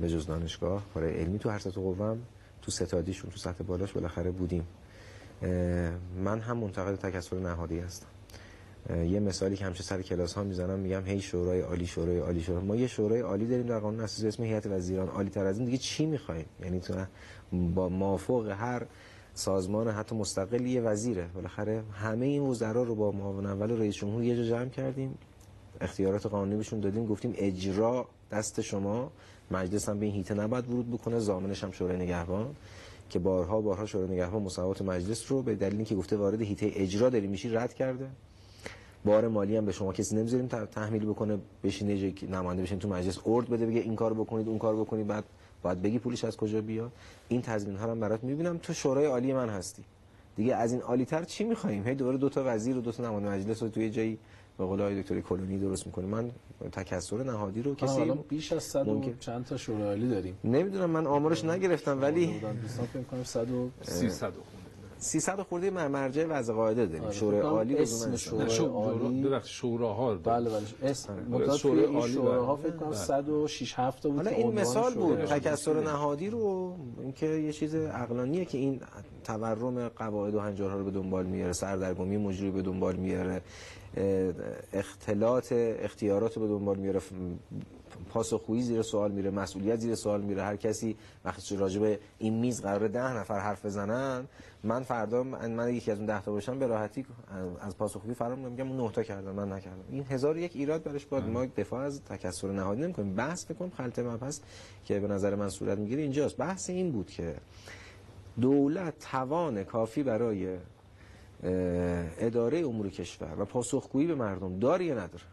به جز دانشگاه. کار علمی تو هر سه قوه هم تو ستادیشون تو سطح بالاش بالاخره بودیم. من هم منتقد تکثر نهادی هستم. یه مثالی که همچه سر کلاس ها می‌زنم میگم هی شورای عالی شورای عالی شورای ما یه شورای عالی داریم در قانون اساسی اسم هیئت وزیران. عالی تر از این دیگه چی می‌خوایم؟ یعنی تو با مافوق هر سازمان حتی مستقل یه وزیره. بالاخره همه این وزرا رو با معاون اول رئیس جمهور یه جا جمع کردیم. اختیارات قانونی بهشون دادیم. گفتیم اجرا دست شما. مجلس هم به این هیته نباید ورود بکنه. زامنش هم شورای نگهبان. که بارها بارها شورای نگهبان مصوبات مجلس رو به دلیلی که گفته وارد هیته اجرا داری میشی رد کرده. بار مالی هم به شما کسی نمی‌ذاریم تحمیل بکنه. بشینه نماینده بشین تو مجلس ارد بده بگه این کار بکنید اون کار بکنید. بعد باید بگی پولش از کجا بیاد؟ این تضمین ها هم برات می‌بینم. تو شورای عالی من هستی. دیگه از این عالی تر چی می‌خوایم؟ هی دوباره دو تا وزیر و دو تا نماینده مجلس رو توی جایی به قول آقای دکتر کلونی درست می‌کنیم. من تکثر نهادی رو کسی الان بیش از 100 ممکن... چند تا شورای عالی داریم. نمی‌دونم من آمارش نگرفتم ولی دوستان فکر کنم 100 و 300 300 خورده مرجع وضع قاعده داریم. آره شورای عالی اسم شورای عالی. ببخشید شوراها بله بله. اسم شورای عالی شوراها فکر کنم 106 7 بود حالا این مثال بود تکثر نهادی رو اینکه یه چیز عقلانیه که این تورم قواعد و هنجارها رو به دنبال میاره سردرگمی مجری به دنبال میاره اختلاط اختیارات رو به دنبال میاره پاسخگویی زیر سوال میره مسئولیت زیر سوال میره. هر کسی وقتی راجع به این میز قرار ده نفر حرف بزنن من فردا من, من یکی از اون ده تا باشم به راحتی از پاسخگویی فرار میگم اون نه تا کردم من نکردم. این هزار یک ایراد برش باید ما دفاع از تکثر نهادی نمی‌کنیم. بحث می‌کنیم خلطه مبحث که به نظر من صورت می‌گیره اینجاست. بحث این بود که دولت توان کافی برای اداره امور کشور و پاسخگویی به مردم داره یا نداره؟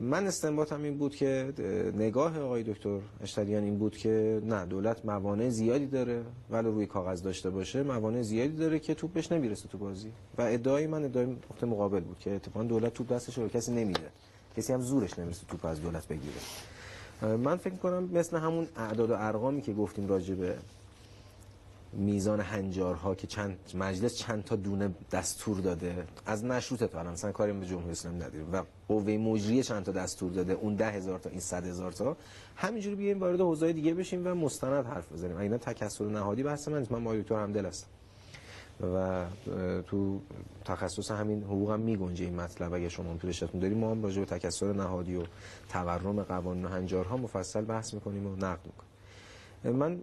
من استنباطم این بود که نگاه آقای دکتر اشتریان این بود که نه دولت موانع زیادی داره ولی روی کاغذ داشته باشه موانع زیادی داره که توپ بهش نمی‌رسه تو بازی. و ادعای من ادعای نقطه مقابل بود که اتفاقا دولت توپ دستش رو کسی نمیده. کسی هم زورش نمی‌رسه توپ از دولت بگیره. من فکر کنم مثل همون اعداد و ارقامی که گفتیم راجع به میزان هنجارها که چند مجلس چند تا دونه دستور داده از مشروط تا الان مثلا کاری به جمهوری اسلامی نداریم. و قوه مجریه چند تا دستور داده اون ده هزار تا این صد هزار تا. همینجوری بیایم وارد حوزه دیگه بشیم و مستند حرف بزنیم. اینا تکثر نهادی بحث من من دکتر همدل هستم. و تو تخصص همین حقوق هم میگنجه این مطلب. اگه شما هم تو داریم ما هم راجع به تکثر نهادی و تورم قوانین و هنجارها مفصل بحث می‌کنیم و نقد می‌کنیم. من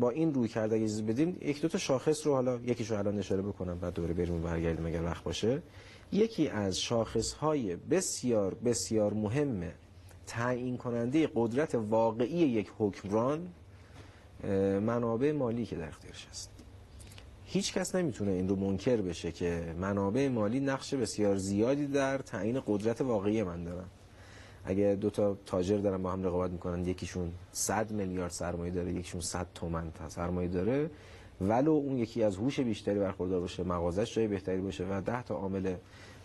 با این روی کرده اگه بدیم یک دو تا شاخص رو حالا یکیشو الان اشاره بکنم بعد دوباره بریم برگردیم اگر وقت باشه. یکی از شاخص های بسیار بسیار مهم تعیین کننده قدرت واقعی یک حکمران منابع مالی که در اختیارش است هیچ کس نمی‌تونه این رو منکر بشه که منابع مالی نقش بسیار زیادی در تعیین قدرت واقعی من دارن. اگه دو تا تاجر دارن با هم رقابت می‌کنن یکیشون 100 میلیارد سرمایه داره یکیشون 100 تومن سرمایه داره. ولو اون یکی از هوش بیشتری برخوردار باشه مغازش جای بهتری باشه و 10 تا عامل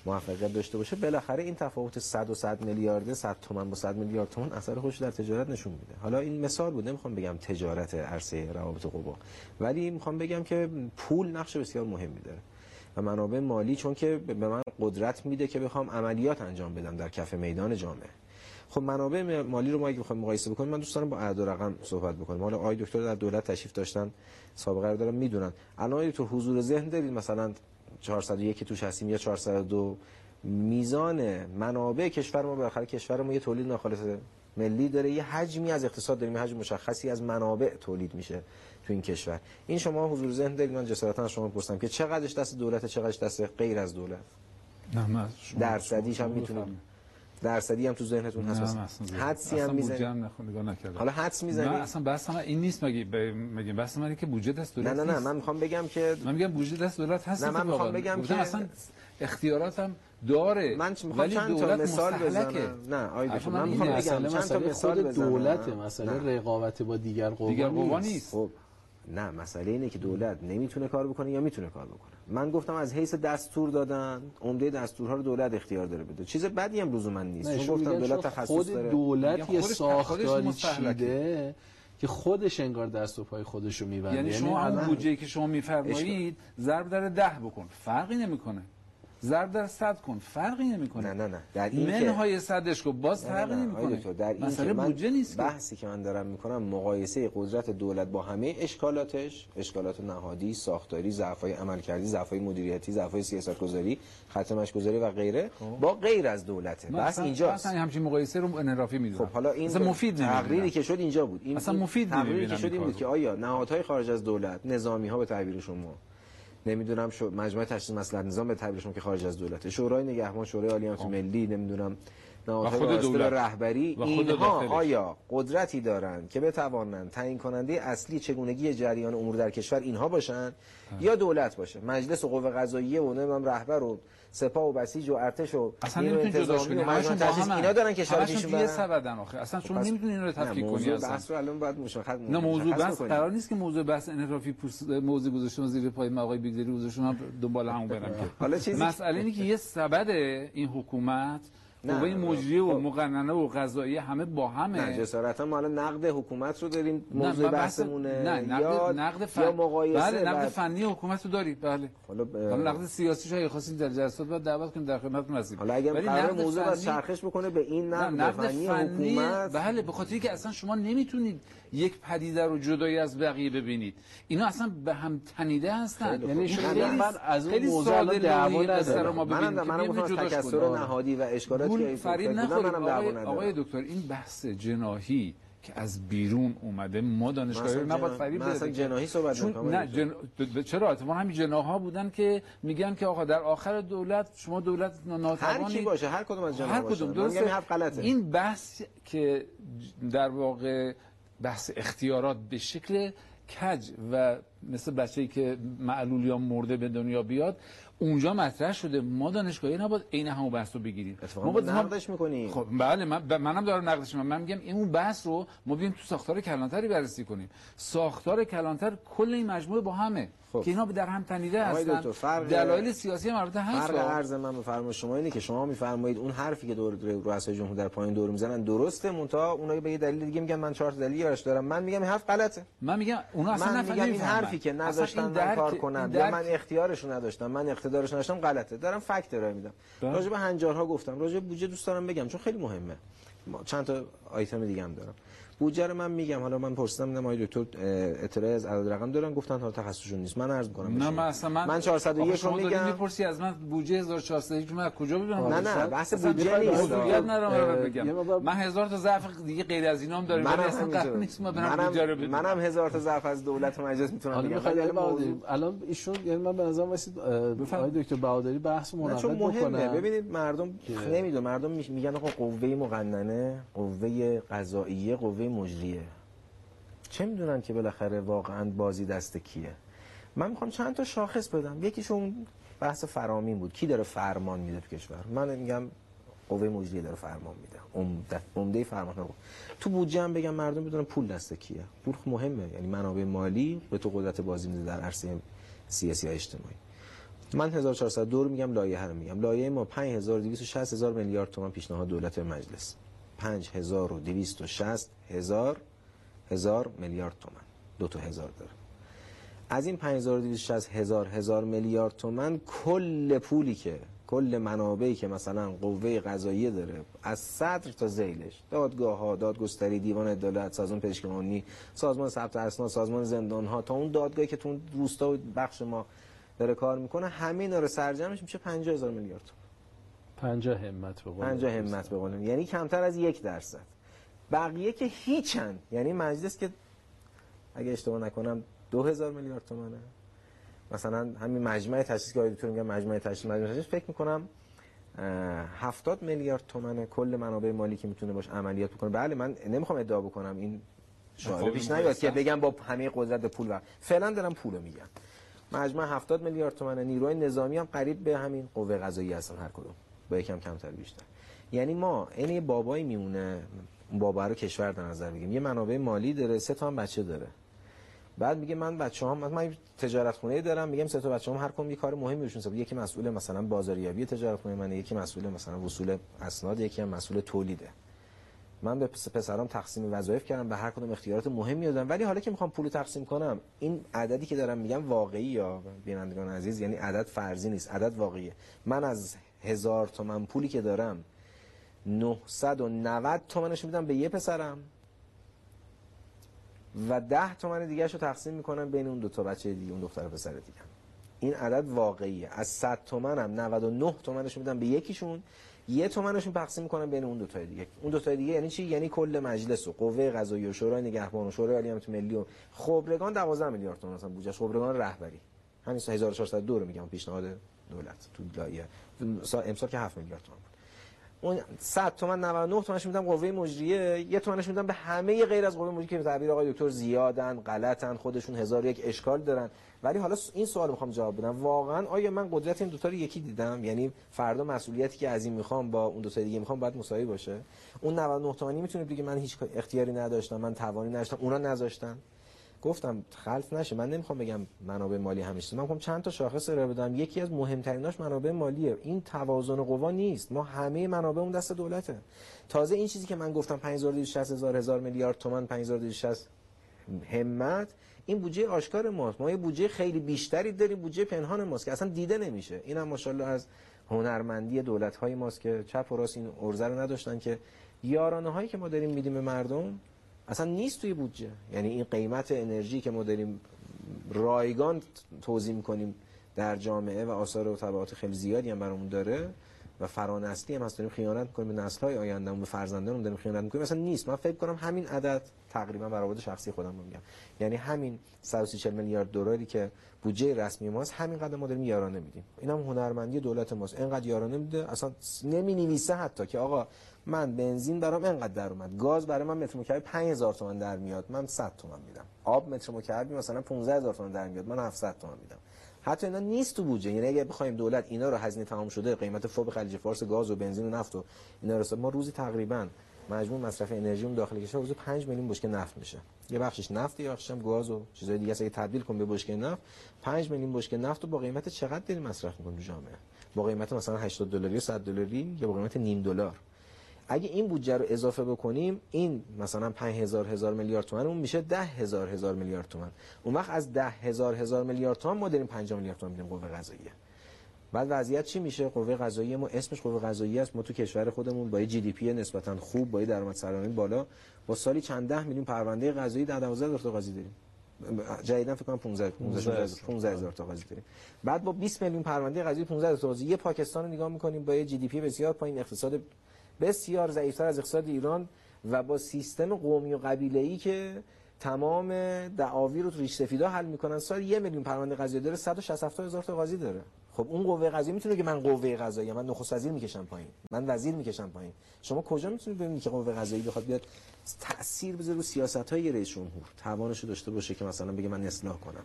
موفقیت داشته باشه بالاخره این تفاوت 100 و 100 میلیارد 100 تومن با 100 میلیارد تومن اثر خوش در تجارت نشون میده. حالا این مثال بود نمی‌خوام بگم تجارت عرصه روابط قوا ولی می‌خوام بگم که پول نقش بسیار مهمی داره و منابع مالی چون که به من قدرت میده که بخوام عملیات انجام بدم در کف میدان جامعه. خب منابع مالی رو ما اگه بخوایم مقایسه بکنیم من دوست دارم با اعداد رقم صحبت بکنیم حالا آقای دکتر در دولت تشریف داشتن سابقه رو دارن می‌دونن. الان تو حضور ذهن دارید؟ مثلا 401 توش هستیم یا 402 میزان منابع کشور ما بالاخره کشور ما یه تولید ناخالص ملی داره. یه حجمی از اقتصاد داریم حجم مشخصی از منابع تولید میشه تو این کشور. این شما حضور ذهن دارید؟ من جسارتا از شما پرسیدم که چقدرش دست دولت چقدرش دست غیر از دولت؟ نه من درصدیش هم می‌تونید درصدی هم تو ذهنتون هست. حدسی هم می‌زنید حالا حدس می‌زنید نه اصلا بحث من این نیست مگه مگه بحث من که بودجه دست دولت نه نه نه من می‌خوام بگم که من میگم بودجه دست دولت هست نه من می‌خوام بگم که اصلا اختیاراتم داره من می‌خوام چند تا مثال بزنم. نه آیده من می‌خوام بگم چند تا مثال بزنم. دولت مسئله رقابت با دیگر قوا دیگر قوا نیست. خب. نه مسئله اینه که دولت نمی‌تونه کار بکنه یا می‌تونه کار بکنه. من گفتم از حیث دستور دادن عمده دستورها رو دولت اختیار داره بده. چیز بدی هم لزوما نیست. چون گفتم دولت تخصص خود داره. دولت یه ساختاری چیده که خودش انگار دست و پای خودش رو میبنده. یعنی شما اون بودجه که شما میفرمایید ضرب در ده بکن. فرقی نمی‌کنه. ضرب در صد کن فرقی نمی‌کنه. نه نه نه. در این منهای صدش کو باز فرقی نمی‌کنه. در این مسئله بودجه نیست بحثی که من دارم می‌کنم مقایسه قدرت دولت با همه اشکالاتش اشکالات نهادی ساختاری ضعف‌های عملکردی ضعف‌های مدیریتی ضعف‌های سیاستگذاری خط گذاری و غیره خب. با غیر از دولته. بس اینجاست. اصلا همچین مقایسه رو انرافی می‌دونم. خب حالا این مفید تقریری که شد اینجا بود. این اصلا مفید تقریری که شد این بود که آیا نهادهای خارج از دولت نظامی ها به تعبیر شما نمی‌دونم شو مجمع تشخیص مسئله نظام به تعبیرشون که خارج از دولته شورای نگهبان شورای عالی امنیت ملی نمی‌دونم نهادهای دولت. رهبری اینها آیا قدرتی دارند که بتوانند تعیین کننده اصلی چگونگی جریان امور در کشور اینها باشن یا دولت باشه؟ مجلس و قوه قضاییه و نمی‌دونم رهبر و سپاه و بسیج و ارتش و اصلا نمی‌تونی جداش کنی اینا دارن که شرایطشون یه سبدن آخه. اصلا شما نمی‌تونی اینا رو تفکیک کنی اصلا. موضوع الان باید مشخص نه موضوع بحث قرار نیست که موضوع بحث انحرافی موضوع گذاشتن زیر پای آقای بیگزری گذاشتن هم دنبال همون که. حالا چیزی مسئله اینه که یه سبد این حکومت قوه مجریه و خب. مقننه و قضایی همه با همه. نه جسارتا ما الان نقد حکومت رو داریم موضوع بحثمونه. نه نقد یا نقد فن... یا مقایسه بله نقد فنی حکومت رو داریم بله. حالا ب... نقد سیاسی شاید خاصی در جلسات بعد دعوت کنیم در خدمتتون هستیم. حالا اگه قرار موضوع فنی... چرخش بکنه به این نقد, نقد فنی, فنی حکومت. بله به خاطری که اصلا شما نمی‌تونید یک پدیده رو جدایی از بقیه ببینید. اینا اصلا به هم تنیده هستن. یعنی من از اون موضوع دعوا ندارم. منم منم گفتم تکثر نهادی و اشکالاتی که فریب نخورید. آقای, آقای دکتر این بحث جناهی که از بیرون اومده ما دانشگاهی رو نباید فریب بده مثلا جناهی صحبت چون نه جن... چرا؟ اتفاقا همین جناح ها بودن که میگن که آقا در آخر دولت شما دولت ناتوانی هر کی باشه هر کدوم از جناح هر کدوم. درست این بحث که در واقع بحث اختیارات به شکل کج و مثل بچه‌ای که معلول یا مرده به دنیا بیاد اونجا مطرح شده. ما دانشگاهی نباید عین همون بحث رو بگیریم. ما باید نقدش می‌کنیم. خب بله من منم دارم نقدش می‌کنم. من میگم این اون بحث رو ما بیایم تو ساختار کلانتری بررسی کنیم. ساختار کلانتر کل این مجموعه با همه. خب. که اینا در هم تنیده هستن. فرق دلایل سیاسی مربوط هست. فرق عرض من به شما اینه که شما میفرمایید اون حرفی که دور رؤسای جمهور در پایین دور می‌زنن درسته مونتا اونها به یه دلیل دیگه میگن من چهار دلیل براش دارم. من میگم این حرف غلطه. من میگم اونا اصلا من میگم این حرفی که نذاشتن من کار کنم یا من اختیارش نداشتم من اقتدارش نداشتم غلطه. دارم فکت ارائه میدم. بله. راجع به هنجارها گفتم. راجع به بودجه دوست دارم بگم چون خیلی مهمه. چند تا آیتم دیگه هم دارم. بودجه رو من میگم. حالا من پرسیدم دیدم آقای دکتر اطلاعی از عدد رقم دارن. گفتن حالا تخصصشون نیست. من عرض می‌کنم نه من اصلا من, من 401 رو میگم. می‌پرسی از من بودجه 1401 من کجا بدونم؟ نه نه بحث بودجه نیست. ندارم بگم. من هزار تا ضعف دیگه غیر از اینام دارم. من اصلا قرار نیست ما برم بودجه رو بدونم. منم هزار تا ضعف از دولت و مجلس می‌تونم بگم. الان ایشون یعنی من به نظر واسه آقای دکتر بهادری بحث مناقضه بکنه. ببینید مردم نمی‌دونم مردم میگن آقا قوه مقننه قوه قضاییه قوه مجریه. چه می‌دونن که بالاخره واقعا بازی دست کیه؟ من می‌خوام چند تا شاخص بدم. یکیشون بحث فرامین بود. کی داره فرمان میده تو کشور؟ من میگم قوه مجریه داره فرمان میده. عمده عمده فرمان رو تو بودجه هم بگم مردم بدونن پول دست کیه. پول مهمه. یعنی منابع مالی به تو قدرت بازی میده در عرصه سیاسی و اجتماعی. من 1402 رو میگم لایحه رو میگم. لایحه ما 5260 هزار میلیارد تومان پیشنهاد دولت مجلس. 5260 هزار هزار میلیارد تومان. دو تا هزار داره از این 5260 هزار هزار میلیارد تومن کل پولی که کل منابعی که مثلا قوه قضاییه داره از صدر تا زیلش دادگاه ها دادگستری دیوان عدالت سازمان پزشکی سازمان ثبت اسناد سازمان زندان ها تا اون دادگاهی که تو اون روستا و بخش ما داره کار می‌کنه همه اینا رو سرجمش میشه 50 هزار میلیارد تومان. 50 همت به قول 50 همت به قول یعنی کمتر از یک درصد. بقیه که هیچن. یعنی مجلس که اگه اشتباه نکنم 2000 میلیارد تومانه مثلا همین مجمع تشخیص که آیدتور میگن مجمع تشخیص مجمع تشخیص فکر می‌کنم 70 میلیارد تومن کل منابع مالی که می‌تونه باش عملیات بکنه. بله من نمی‌خوام ادعا بکنم. این شاعر پیش نیاد که بگم با همه قدرت پول و فعلا دارم پولو میگم. مجمع 70 میلیارد تومن نیروی نظامی هم قریب به همین قوه قضاییه هستن هر کدوم. با یکم کمتر بیشتر. یعنی ما این یه بابایی میمونه بابا رو کشور در نظر بگیم یه منابع مالی داره سه تا هم بچه داره. بعد میگه من بچه هم من تجارت خونه دارم میگم سه تا بچه هم هر کدوم یه کار مهمی روشون سبب یکی مسئول مثلا بازاریابی تجارت خونه من یکی مسئول مثلا وصول اسناد یکی هم مسئول تولیده. من به پسرام تقسیم وظایف کردم به هر کدوم اختیارات مهمی دادم. ولی حالا که می‌خوام پول تقسیم کنم این عددی که دارم میگم واقعی یا بینندگان عزیز. یعنی عدد فرضی نیست عدد واقعیه. من از هزار تومن پولی که دارم 990 تومنش میدم به یه پسرم و 10 تومن دیگه رو تقسیم می‌کنم بین اون دو تا بچه دیگه اون دختر پسر دیگه. این عدد واقعیه. از 100 تومنم 99 تومنش میدم به یکیشون یه تومنشون تقسیم می‌کنم بین اون دو تا دیگه. اون دو تا دیگه یعنی چی؟ یعنی کل مجلس و قوه قضاییه و شورای نگهبان و شورای عالی امنیت ملی و خبرگان 12 میلیارد تومان مثلا بودجه خبرگان رهبری. همین 1402 رو میگم پیشنهاد دولت تو لایحه امسال که 7 میلیارد تومان اون 100 تومن 99 تومنش میدم قوه مجریه یه تومنش میدم به همه غیر از قوه مجریه که تعبیر آقای دکتر زیادن غلطن خودشون هزار یک اشکال دارن. ولی حالا این سوال می‌خوام جواب بدم. واقعا آیا من قدرت این دو تا رو یکی دیدم؟ یعنی فردا مسئولیتی که از این می‌خوام با اون دو تا دیگه می‌خوام باید مساوی باشه. اون 99 تومانی می‌تونه بگه من هیچ اختیاری نداشتم من توانی نداشتم اونا نذاشتن؟ گفتم خلط نشه من نمی‌خوام بگم منابع مالی همیشه. من می‌خوام چند تا شاخص ارائه بدم. یکی از مهمتریناش منابع مالیه. این توازن قوا نیست. ما همه منابع اون دست دولته. تازه این چیزی که من گفتم 5260 هزار هزار میلیارد تومان 5260 همت این بودجه آشکار ماست. ما یه بودجه خیلی بیشتری داریم. بودجه پنهان ماست که اصلا دیده نمیشه. اینم ماشاءالله از هنرمندی دولت های ماست که چپ و راست این ارزه رو نداشتن که یارانه هایی که ما داریم میدیم به مردم اصلا نیست توی بودجه. یعنی این قیمت انرژی که ما داریم رایگان توضیح می‌کنیم در جامعه و آثار و تبعات خیلی زیادی هم برامون داره و فرانسلی هم هست. داریم خیانت می‌کنیم به نسل های آینده به فرزندانمون داریم خیانت می‌کنیم. مثلا نیست. من فکر کنم همین عدد تقریبا برآورد شخصی خودم رو میگم. یعنی همین 130 میلیارد دلاری که بودجه رسمی ماست همین قدر ما داریم یارانه میدیم. اینم هم هنرمندی دولت ماست. اینقدر یارانه میده اصلا نمی نویسه حتی که آقا من بنزین برام اینقدر در اومد. گاز برای من متر مکعب 5000 تومان در میاد. من 100 تومان میدم. آب متر مکعبی مثلا 15000 تومان در میاد. من 700 تومان میدم. حتی اینا نیست تو بودجه. یعنی اگه بخوایم دولت اینا رو هزینه تمام شده قیمت فوق خلیج فارس گاز و بنزین و نفت و اینا رو ما روزی تقریبا مجموع مصرف انرژی اون داخل کشور روزی 5 میلیون بشکه نفت میشه. یه بخشش نفت یه بخشش هم گاز و چیزای دیگه اگه تبدیل کن به بشکه نفت 5 میلیون بشکه نفت رو با قیمت چقدر داریم مصرف می‌کنیم تو جامعه؟ با قیمت مثلا 80 دلاری و 100 دلاری یا با قیمت نیم دلار؟ اگه این بودجه رو اضافه بکنیم این مثلا 5000 هزار میلیارد تومان اون میشه 10000 هزار میلیارد تومان اون وقت از 10000 هزار میلیارد تومان ما داریم 5 میلیارد تومان میدیم قوه قضاییه. بعد وضعیت چی میشه؟ قوه قضاییه ما اسمش قوه قضاییه است. ما تو کشور خودمون با جی دی پی نسبتا خوب با درآمد سرانه بالا با سالی چند ده میلیون پرونده قضایی در 12 هزار تا قاضی داریم. جدیدا فکر کنم 15 15 هزار تا. قاضی داریم. بعد با 20 میلیون پرونده قضایی 15 هزار تا قاضی یه پاکستان رو نگاه می‌کنیم با یه جی دی پی بسیار پایین اقتصاد بسیار ضعیفتر از اقتصاد ایران و با سیستم قومی و قبیله‌ای که تمام دعاوی رو تو ریش سفیدا حل می‌کنن سال یه میلیون پرونده قضایی داره 167 هزار تا قاضی داره. خب اون قوه قضایی می‌تونه که من قوه قضایی من نخست وزیر می‌کشم پایین من وزیر می‌کشم پایین. شما کجا می‌تونید ببینید که قوه قضایی بخواد بیاد تاثیر بذاره رو سیاست های رئیس جمهور؟ توانش داشته باشه که مثلا بگه من اصلاح کنم.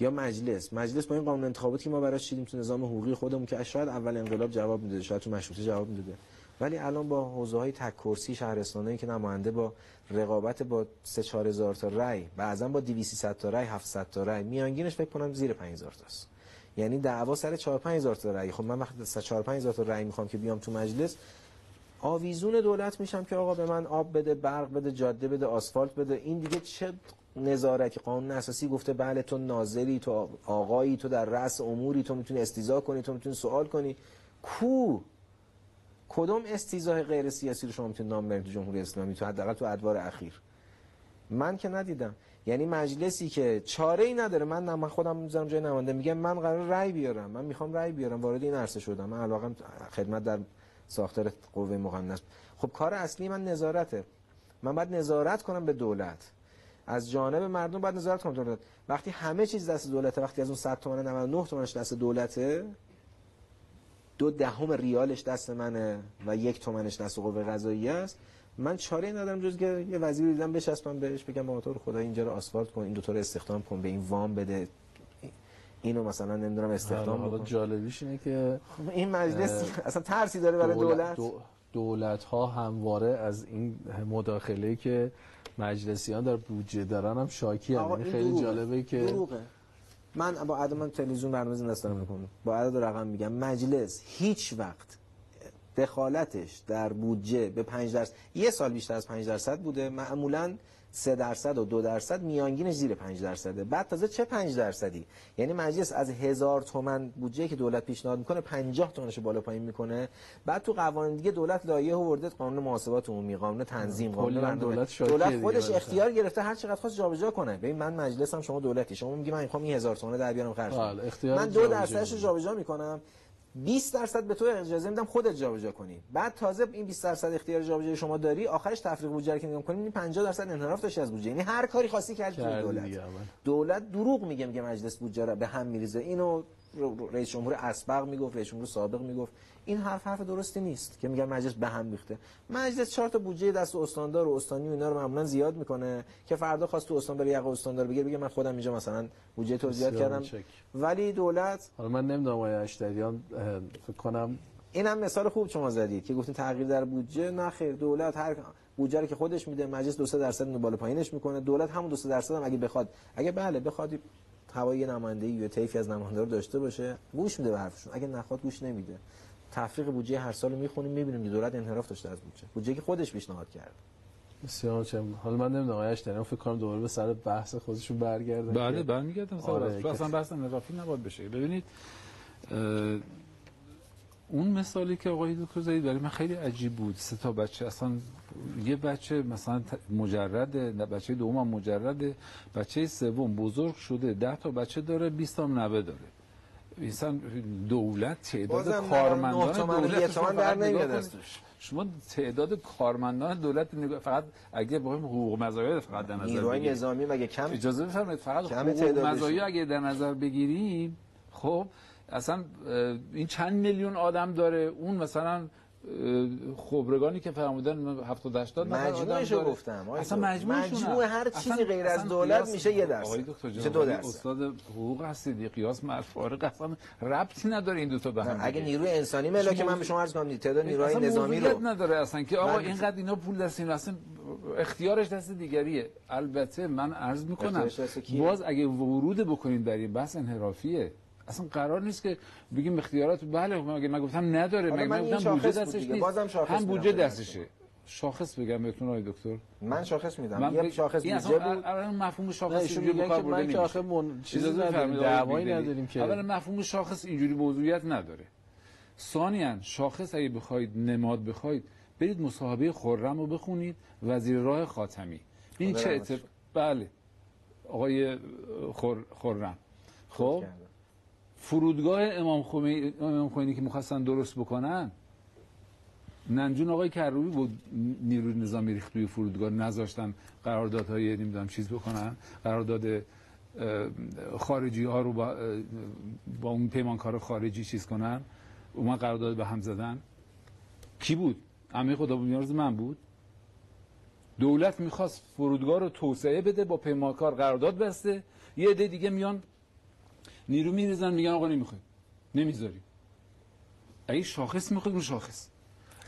یا مجلس. مجلس با این قانون انتخاباتی که ما براش چیدیم تو نظام حقوقی خودمون که شاید اول انقلاب جواب می‌داده شاید تو مشروطه جواب می‌داده. ولی الان با حوزه های تک کرسی شهرستانایی که نماینده با رقابت با 3 4000 تا رای بعضا با 200 تا رای 700 تا رای میانگینش فکر کنم زیر 5000 تاست. یعنی دعوا سر 4 5000 تا رای خب من وقتی 4 5000 تا رای می‌خوام که بیام تو مجلس آویزون دولت میشم که آقا به من آب بده برق بده جاده بده آسفالت بده. این دیگه چه نظارتی؟ قانون اساسی گفته بله تو ناظری تو آقایی تو در رأس اموری تو می‌تونی استیزا کنی تو می‌تونی سوال کنی. کو؟ کدوم استیزای غیر سیاسی رو شما می‌تونید نام برید جمهوری اسلامی تو حداقل تو ادوار اخیر؟ من که ندیدم. یعنی مجلسی که چاره ای نداره. من من خودم می‌ذارم جای نماینده. میگم من قرار رأی بیارم. من می‌خوام رأی بیارم. وارد این عرصه شدم. من علاقه خدمت در ساختار قوه مقننه خب کار اصلی من نظارته. من باید نظارت کنم به دولت. از جانب مردم باید نظارت کنم دولت. وقتی همه چیز دست دولته وقتی از اون 100 تومن 99 تومنش دست دولته دو دهم ریالش دست منه و یک تومنش دست قوه قضاییه است من چاره ندارم جز که یه وزیر دیدم بچسبم بهش بگم با تو خدا اینجا رو آسفالت کن این دو تا رو استخدام کن به این وام بده اینو مثلا نمی‌دونم استخدام حالا بکن جالبیش اینه که این مجلس اصلا ترسی داره برای دولت دو- دولت ها همواره از این مداخله که مجلسیان در بودجه دارن هم شاکی هم. آقا خیلی دروغه. جالبه که دروغه. من با عدد من تلویزیون برنامه زنده دارم می‌کنم. با عدد رقم میگم. مجلس هیچ وقت دخالتش در بودجه به 5 درصد یه سال بیشتر از 5 درصد بوده. معمولا 3 درصد و 2 درصد میانگینش زیر 5 درصده بعد تازه چه 5 درصدی یعنی مجلس از هزار تومن بودجه که دولت پیشنهاد می‌کنه 50 تومنش بالا پایین می‌کنه بعد تو قوانین دیگه دولت لایحه آورده قانون محاسبات عمومی قانون تنظیم قانون. دولت دولت خودش. اختیار گرفته هر چقدر خواست جابجا کنه ببین من مجلسم شما دولتی شما میگی من می‌خوام این هزار تومن در بیارم خرج. بله، من دو جابجا درصدش رو می‌کنه. جابجا می‌کنم 20 درصد به تو اجازه میدم خودت جابجا کنی. بعد تازه این 20 درصد اختیار جابجایی شما داری آخرش تفریق بودجه رو که نگاه کنیم این 50 درصد انحراف داشته از بودجه. یعنی هر کاری خاصی کردی دولت. دولت دروغ میگه میگه مجلس بودجه رو به هم میریزه. اینو رئیس جمهور اسبق می‌گفت رئیس جمهور سابق می‌گفت. این حرف حرف درستی نیست که میگن مجلس به هم ریخته. مجلس چهار تا بودجه دست استاندار و استانی و اینا رو معمولا زیاد می‌کنه که فردا خواست تو استان بره یقه استاندار بگیره بگه من خودم اینجا مثلا بودجه تو زیاد کردم. چک. ولی دولت حالا من نمی‌دونم آقای اشتریان فکر کنم این هم مثال خوب شما زدید که گفتین تغییر در بودجه. نه خیر دولت هر بودجه رو که خودش میده مجلس 2 درصد اینو بالا پایینش می‌کنه. دولت همون 2 درصد هم اگه بخواد اگه بله بخواد هوای نمایندگی یا طیفی از نماینده رو داشته باشه گوش میده به حرفشون. اگه نخواد گوش نمیده. تفریق بودجه هر سال می‌خونیم می‌بینیم که دولت انحراف داشته از بودجه. بودجه که خودش پیشنهاد کرد بسیار چه حالا من نمی‌دونم آقای اشتریان فکر کنم دوباره به سر بحث خودشون برگردن بله برمیگردم آره، آره اصلا بحث انحرافی نباید بشه. ببینید اه، اون مثالی که آقای دکتر زدید برای من خیلی عجیب بود سه تا بچه اصلا یه بچه مثلا مجرده بچه دوم هم مجرده بچه سوم بزرگ شده ده تا بچه داره 20 تا نوه داره مثلا دولت تعداد کارمندان دولت در نمیاد. شما تعداد کارمندان دولت نگاه فقط اگه بخوایم حقوق مزایا فقط در نظر بگیریم نظامی مگه کم اجازه بفرمایید فقط حقوق. مزایا اگه در نظر بگیریم خب اصلا این چند میلیون آدم داره اون مثلا خبرگانی که فرمودن 70 80 نفر آدم مجموعشو داره. گفتم اصلا. مجموعشون مجموع هر چیزی غیر از دولت میشه یه درصد. آقای دکتر میشه دو درصد. استاد حقوق هستید قیاس مرفارق اصلا ربطی نداره این دو تا به هم اگه. نیروی انسانی ملاک شما- من به شما عرض کنم تعداد نیروهای نظامی رو نداره اصلا که آقا اینقدر اینا پول دست این اصلا اختیارش دست دیگریه البته من عرض می‌کنم؟ باز اگه ورود بکنیم در این بحث انحرافیه اصلا قرار نیست که بگیم اختیارات بله مگه من گفتم نداره مگه من گفتم بودجه دستش. نیست. بازم شاخص هم بودجه دستشه. شاخص بگم بهتون آقای دکتر. من شاخص میدم. من یه شاخص بودجه بود. اولا مفهوم شاخص اینجوری به کار که برده من که آخه نمیشه. من چیزی نداریم. دعوایی. نداریم که. اولا مفهوم شاخص اینجوری موضوعیت نداره. ثانیا شاخص اگه بخواید نماد بخواید برید مصاحبه خرم رو بخونید وزیر راه خاتمی. این چه. بله. آقای خر... خرم. خب. فرودگاه امام خمینی امام خمینی که می‌خواستن درست بکنن ننجون آقای کروبی بود نیروی نظامی ریخت توی فرودگاه نذاشتن قراردادهای نمی‌دونم چیز بکنن. قرارداد خارجی ها رو با, با اون پیمانکار خارجی چیز کنن. اومد قرارداد به هم زدن. کی بود؟ امیر خدا بیامرز من بود. دولت می‌خواست فرودگاه رو توسعه بده با پیمانکار قرارداد بسته. یه عده دیگه میان نیرو میریزن میگن آقا نمی‌خوایم نمی‌ذاریم اگه شاخص می‌خوایم شاخص.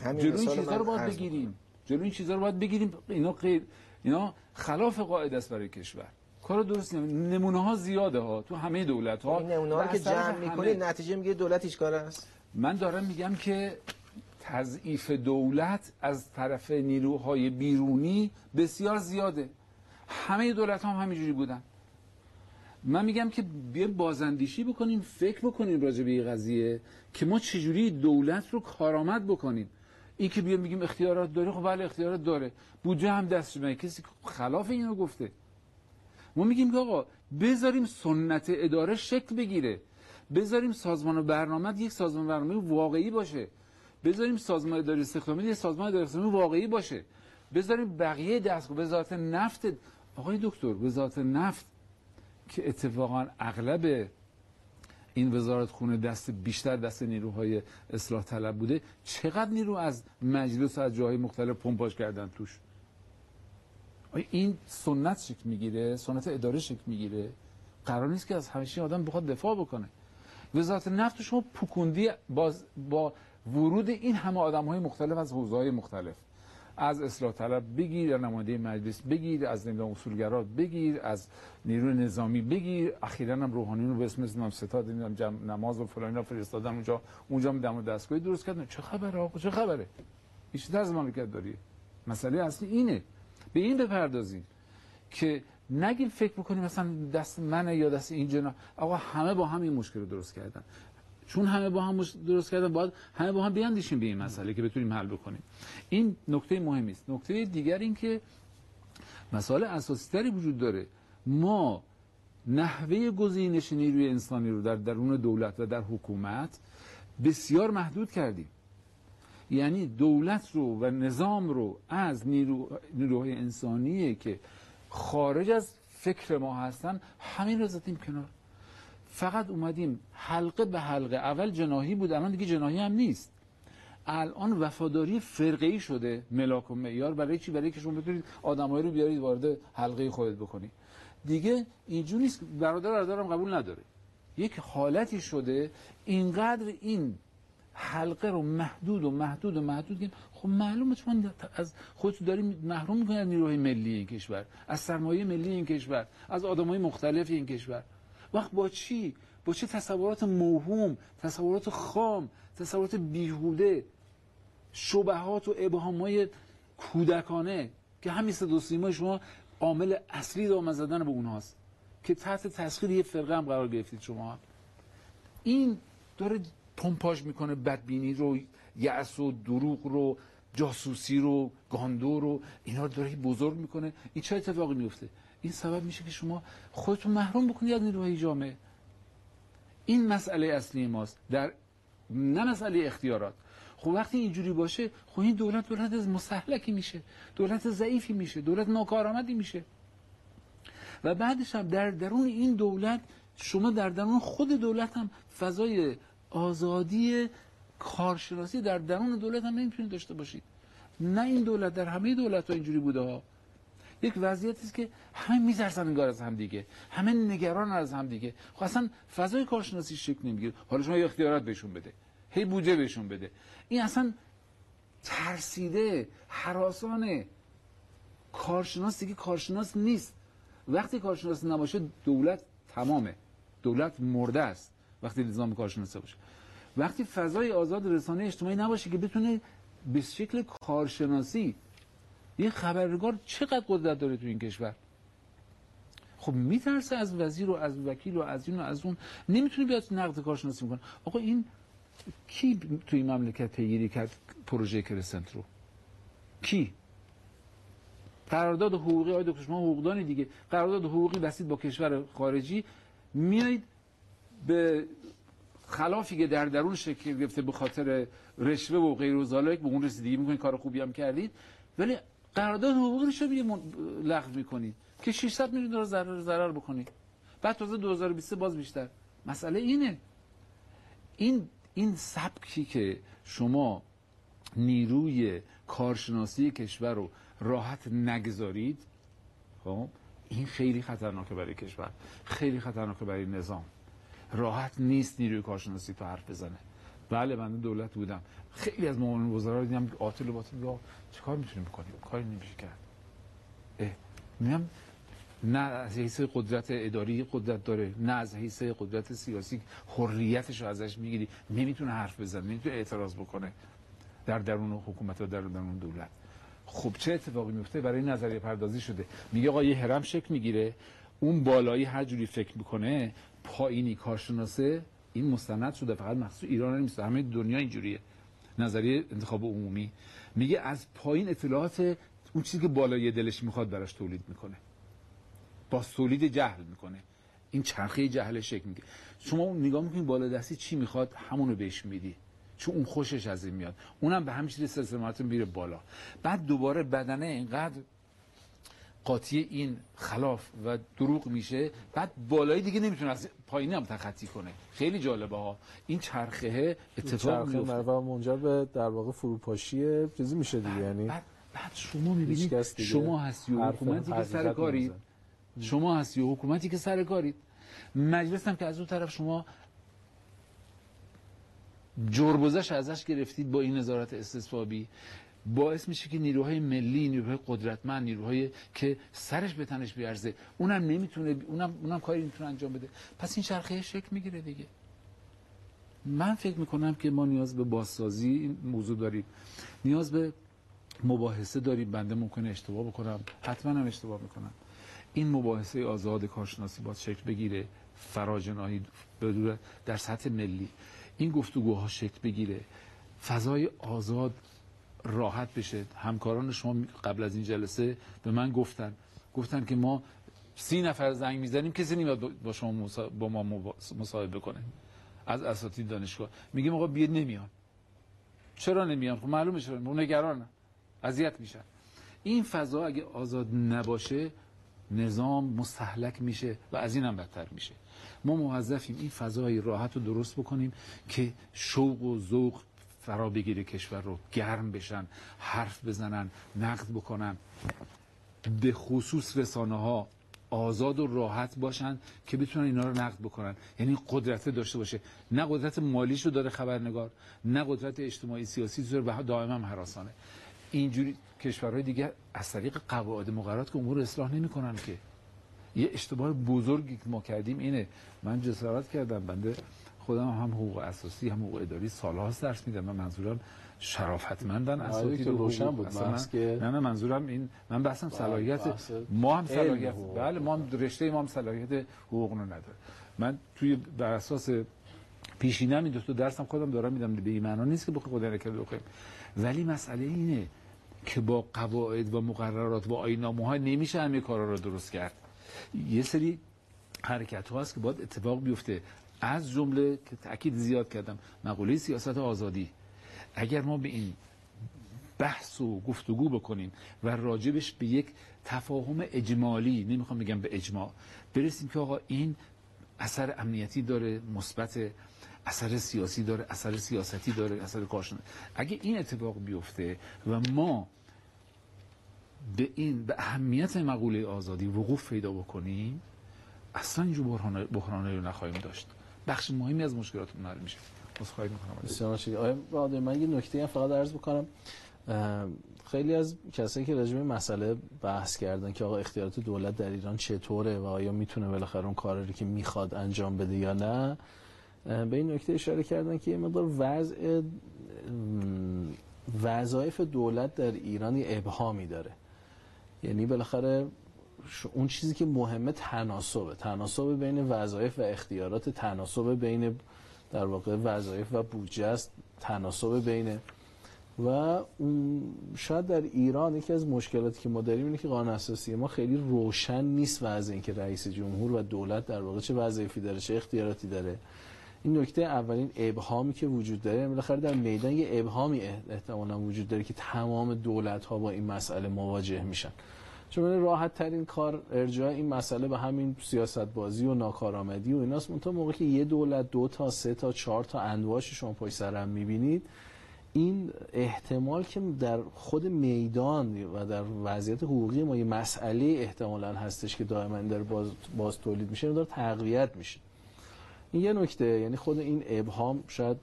جلو این چیزا رو باید بگیریم. جلو این چیزا رو باید بگیریم. اینا غیر اینا خلاف قاعده است برای کشور. کار درست نمونه ها زیاده ها. تو همه دولت ها نمونه ها که جمع می‌کنی نتیجه میگه دولت هیچ کار است. من دارم میگم که تضعیف دولت از طرف نیروهای بیرونی بسیار زیاده. همه دولت هم همینجوری بودن. من میگم که بیا بازندیشی بکنیم فکر بکنیم راجع به این قضیه که ما چجوری دولت رو کارآمد بکنیم. این که بیا میگیم اختیارات داره خب بله اختیارات داره. بودجه هم دست شما کسی خلاف اینو گفته. ما میگیم که آقا بذاریم سنت اداره شکل بگیره. بذاریم سازمان و برنامه یک سازمان برنامه واقعی باشه. بذاریم سازمان اداره استخدامی یک سازمان اداره استخدامی واقعی باشه. بذاریم بقیه دست وزارت نفت. آقای دکتر وزارت نفت که اتفاقا اغلب این وزارت خونه دست بیشتر دست نیروهای اصلاح طلب بوده. چقدر نیرو از مجلس و از جاهای مختلف پمپاژ کردن توش؟ این سنت شکل می‌گیره؟ سنت اداره شکل می‌گیره؟ قرار نیست که از همیشه آدم بخواد دفاع بکنه. وزارت نفت شما پوکوندی باز با ورود این همه آدم های مختلف از حوزه های مختلف. از اصلاح طلب بگیر یا نماینده مجلس بگیر از نمی‌دونم اصولگرا بگیر از نیروی نظامی بگیر. اخیرا هم روحانی رو به اسم نام ستاد نماز و فلان فرستادن اونجا. اونجا هم دم دستگاهی درست کردن. چه خبره آقا؟ چه خبره؟ بیشتر از مملکت داری؟ مسئله اصلی اینه. به این بپردازیم که نگیم فکر بکنیم مثلا دست منه یا دست این جنا آقا همه با هم این مشکل رو درست کردن. چون همه با هم درست کردن باید همه با هم بیاندیشیم به این مسئله که بتونیم حل بکنیم. این نکته مهمی است. نکته دیگر این که مسائل اساسی تری وجود داره. ما نحوه گزینش نیروی انسانی رو در درون دولت و در حکومت بسیار محدود کردیم. یعنی دولت رو و نظام رو از نیرو، نیروهای انسانیه که خارج از فکر ما هستن همین رو زدیم کنار. فقط اومدیم حلقه به حلقه. اول جناهی بود الان دیگه جناهی هم نیست. الان وفاداری فرقه شده ملاک و معیار. برای چی؟ برای که شما بتونید آدمایی رو بیارید وارد حلقه خودت بکنید. دیگه اینجوری نیست. برادر برادرم قبول نداره. یک حالتی شده اینقدر این حلقه رو محدود و محدود و محدود کنیم خب معلومه شما از خودتون داری محروم می‌کنید از نیروهای ملی این کشور از سرمایه ملی این کشور از آدمای مختلف این کشور. وقت با چی؟ با چه تصورات موهوم تصورات خام تصورات بیهوده شبهات و ابهامای کودکانه که همین صدا سیما شما عامل اصلی دامن زدن به اونهاست که تحت تسخیر یه فرقه هم قرار گرفتید شما. این داره پمپاژ می‌کنه بدبینی رو یأس و دروغ رو جاسوسی رو گاندو رو اینا رو داره بزرگ می‌کنه. این چه اتفاقی میفته این سبب میشه که شما خودتون محروم بکنید از نیروهای جامعه. این مسئله اصلی ماست. در نه مسئله اختیارات. خب وقتی اینجوری باشه خب این دولت دولت از مسلکی میشه. دولت ضعیفی میشه. دولت ناکارآمدی میشه. و بعدش هم در درون این دولت شما در درون خود دولت هم فضای آزادی کارشناسی در درون دولت هم نمی‌تونید داشته باشید. نه این دولت در همه دولت ها اینجوری بوده ها. یک وضعیتی است که همه میترسن انگار از هم دیگه همه نگران از هم دیگه خب اصلا فضای کارشناسی شکل نمی‌گیره. حالا شما اختیارات بهشون بده. هی بودجه بهشون بده. این اصلا ترسیده حراسانه کارشناس دیگه کارشناس نیست. وقتی کارشناس نباشه دولت تمامه. دولت مرده است. وقتی نظام کارشناسی باشه. وقتی فضای آزاد رسانه اجتماعی نباشه که بتونه به شکل کارشناسی یه خبرنگار چقدر قدرت داره تو این کشور؟ خب میترسه از وزیر و از وکیل و از این و از اون نمی‌تونه بیاد نقد کارشناسی می‌کنه. آقا این کی تو این مملکت پیگیری کرد پروژه کرسنت رو؟ کی؟ قرارداد حقوقی آقای دکتر شما حقوقدانی دیگه. قرارداد حقوقی بسید با کشور خارجی. میایید به خلافی که در درون شکل گرفته به خاطر رشوه و غیر و به اون رسیدگی می‌کنید کار خوبی هم کردید. ولی قرارداد حقوقی رو چه لغو می‌کنید که 600 میلیون دلار ضرر ضرر بکنید بعد تازه 2023 باز بیشتر. مسئله اینه. این این سبکی که شما نیروی کارشناسی کشور رو راحت نگذارید خب این خیلی خطرناکه برای کشور. خیلی خطرناکه برای نظام. راحت نیست نیروی کارشناسی تو حرف بزنه. بله من دولت بودم. خیلی از معاون وزرا رو دیدم قاتل و باطل رو چیکار می‌تونیم بکنیم؟ کاری نمیشه کرد. میگم نه از حیث قدرت اداری قدرت داره نه از حیث قدرت سیاسی حریتش رو ازش می‌گیری. نمی‌تونه حرف بزنه نمی‌تونه اعتراض بکنه در درون حکومت و در درون دولت. خب چه اتفاقی میفته برای نظریه پردازی شده. میگه آقا یه هرم شکل می‌گیره اون بالایی هر جوری فکر می‌کنه پایینی کارشناسه این مستند شده فقط مخصوص ایران نیست همه دنیا اینجوریه. نظریه انتخاب عمومی. میگه از پایین اطلاعات اون چیزی که بالای دلش می‌خواد براش تولید می‌کنه. با تولید جهل می‌کنه. این چرخه جهل شکل میگه. شما نگاه می‌کنید بالا دستی چی می‌خواد؟ همونو بهش میدی. چون اون خوشش از این میاد. اونم به همین چیز میره بالا. بعد دوباره بدنه اینقدر قاطی این خلاف و دروغ میشه. بعد بالایی دیگه نمی‌تونه از پایینی هم تخطی کنه. خیلی جالبه ها. این چرخه اتفاق چرخه میفته و منجر به در واقع فروپاشی چیزی میشه دیگه یعنی بعد, بعد شما می‌بینید شما هستی و حکومتی که سر کارید. شما هستی و حکومتی که سر کارید مجلس هم که از اون طرف شما جربزش ازش گرفتید با این نظارت استصوابی باعث میشه که نیروهای ملی نیروهای قدرتمند نیروهای که سرش به تنش بیارزه اونم نمی‌تونه اونم اونم کاری نمی‌تونه انجام بده. پس این چرخه شکل می‌گیره دیگه. من فکر می‌کنم که ما نیاز به بازسازی این موضوع داریم. نیاز به مباحثه داریم. بنده ممکنه اشتباه بکنم. حتما هم اشتباه می‌کنم. این مباحثه آزاد کارشناسی باید شکل بگیره. فراجناهی بدون در سطح ملی. این گفتگوها شکل بگیره. فضای آزاد راحت بشه. همکاران شما قبل از این جلسه به من گفتن. گفتن که ما سی نفر زنگ می‌زنیم کسی نمیاد با شما با ما مصاحبه کنه. از اساتید دانشگاه. میگیم آقا بیاد نمیان. چرا نمیان؟ خب معلومه چرا. نمیان. نگرانن. اذیت میشن. این فضا اگه آزاد نباشه نظام مستحلک میشه و از این هم بدتر میشه. ما موظفیم این فضای راحت رو درست بکنیم که شوق و ذوق فرا بگیره کشور رو گرم بشن حرف بزنن نقد بکنن. به خصوص رسانه ها آزاد و راحت باشن که بتونن اینا رو نقد بکنن. یعنی قدرت داشته باشه. نه قدرت مالیش رو داره خبرنگار نه قدرت اجتماعی سیاسی داره و دائما هم حراسانه. اینجوری کشورهای دیگه از طریق قواعد مقررات که امور اصلاح نمی‌کنن که. یه اشتباه بزرگی که ما کردیم اینه. من جسارت کردم بنده خودم هم حقوق اساسی هم حقوق اداری سالهاست درس میدم من منظورم شرافتمندن آره، اساتید که روشن. بود. من- که- نه نه منظورم این من بحثم صلاحیت ما هم صلاحیت. بله ما هم رشته ما هم صلاحیت حقوق رو نداره من توی بر اساس پیشینم این دو تا درسم خودم دارم میدم به این معنا نیست که بخوام خدا نکرده بخوایم ولی مسئله اینه که با قواعد و مقررات و آیین‌نامه ها نمیشه همه کارا رو درست کرد یه سری حرکت ها هست که باید اتفاق بیفته از جمله که تاکید زیاد کردم مقوله سیاست آزادی. اگر ما به این بحث و گفتگو بکنیم و راجبش به یک تفاهم اجمالی نمی‌خوام بگم به اجماع برسیم که آقا این اثر امنیتی داره مثبت اثر سیاسی داره اثر سیاستی داره اثر کارشناسی. اگه این اتفاق بیفته و ما به این به اهمیت مقوله آزادی وقوف پیدا بکنیم اصلا اینجور بحران رو نخواهیم داشت. بخش مهمی از مشکلاتمون حل میشه. عذرخواهی می‌کنم. بسیار متشکرم. آقای بهادر من یه نکته هم فقط عرض بکنم. خیلی از کسایی که راجع به مسئله بحث کردن که آقا اختیارات دولت در ایران چطوره و آیا می‌تونه بالاخره اون کاری که می‌خواد انجام بده یا نه به این نکته اشاره کردن که یه مقدار وضع وظایف دولت در ایران ابهامی داره. یعنی بالاخره اون چیزی که مهمه تناسبه. تناسب بین وظایف و اختیارات تناسب بین در واقع وظایف و بودجه است. تناسب بین و شاید در ایران یکی از مشکلاتی که ما داریم اینه که قانون اساسی ما خیلی روشن نیست وضع اینکه رئیس جمهور و دولت در واقع چه وظایفی داره چه اختیاراتی داره. این نکته اولین ابهامی که وجود داره بالاخره در میدان یه ابهامی اح- احتمالا وجود داره که تمام دولت ها با این مسئله مواجه میشن. چون راحت ترین کار ارجاع این مسئله به همین سیاست بازی و ناکارآمدی و ایناست. منتها موقعی که یه دولت دو تا سه تا چهار تا انواش شما سر هم می‌بینید این احتمال که در خود میدان و در وضعیت حقوقی ما یه مسئله احتمالا هستش که دائما داره باز, باز تولید میشه داره تقویت میشه. این یه نکته یعنی خود این ابهام شاید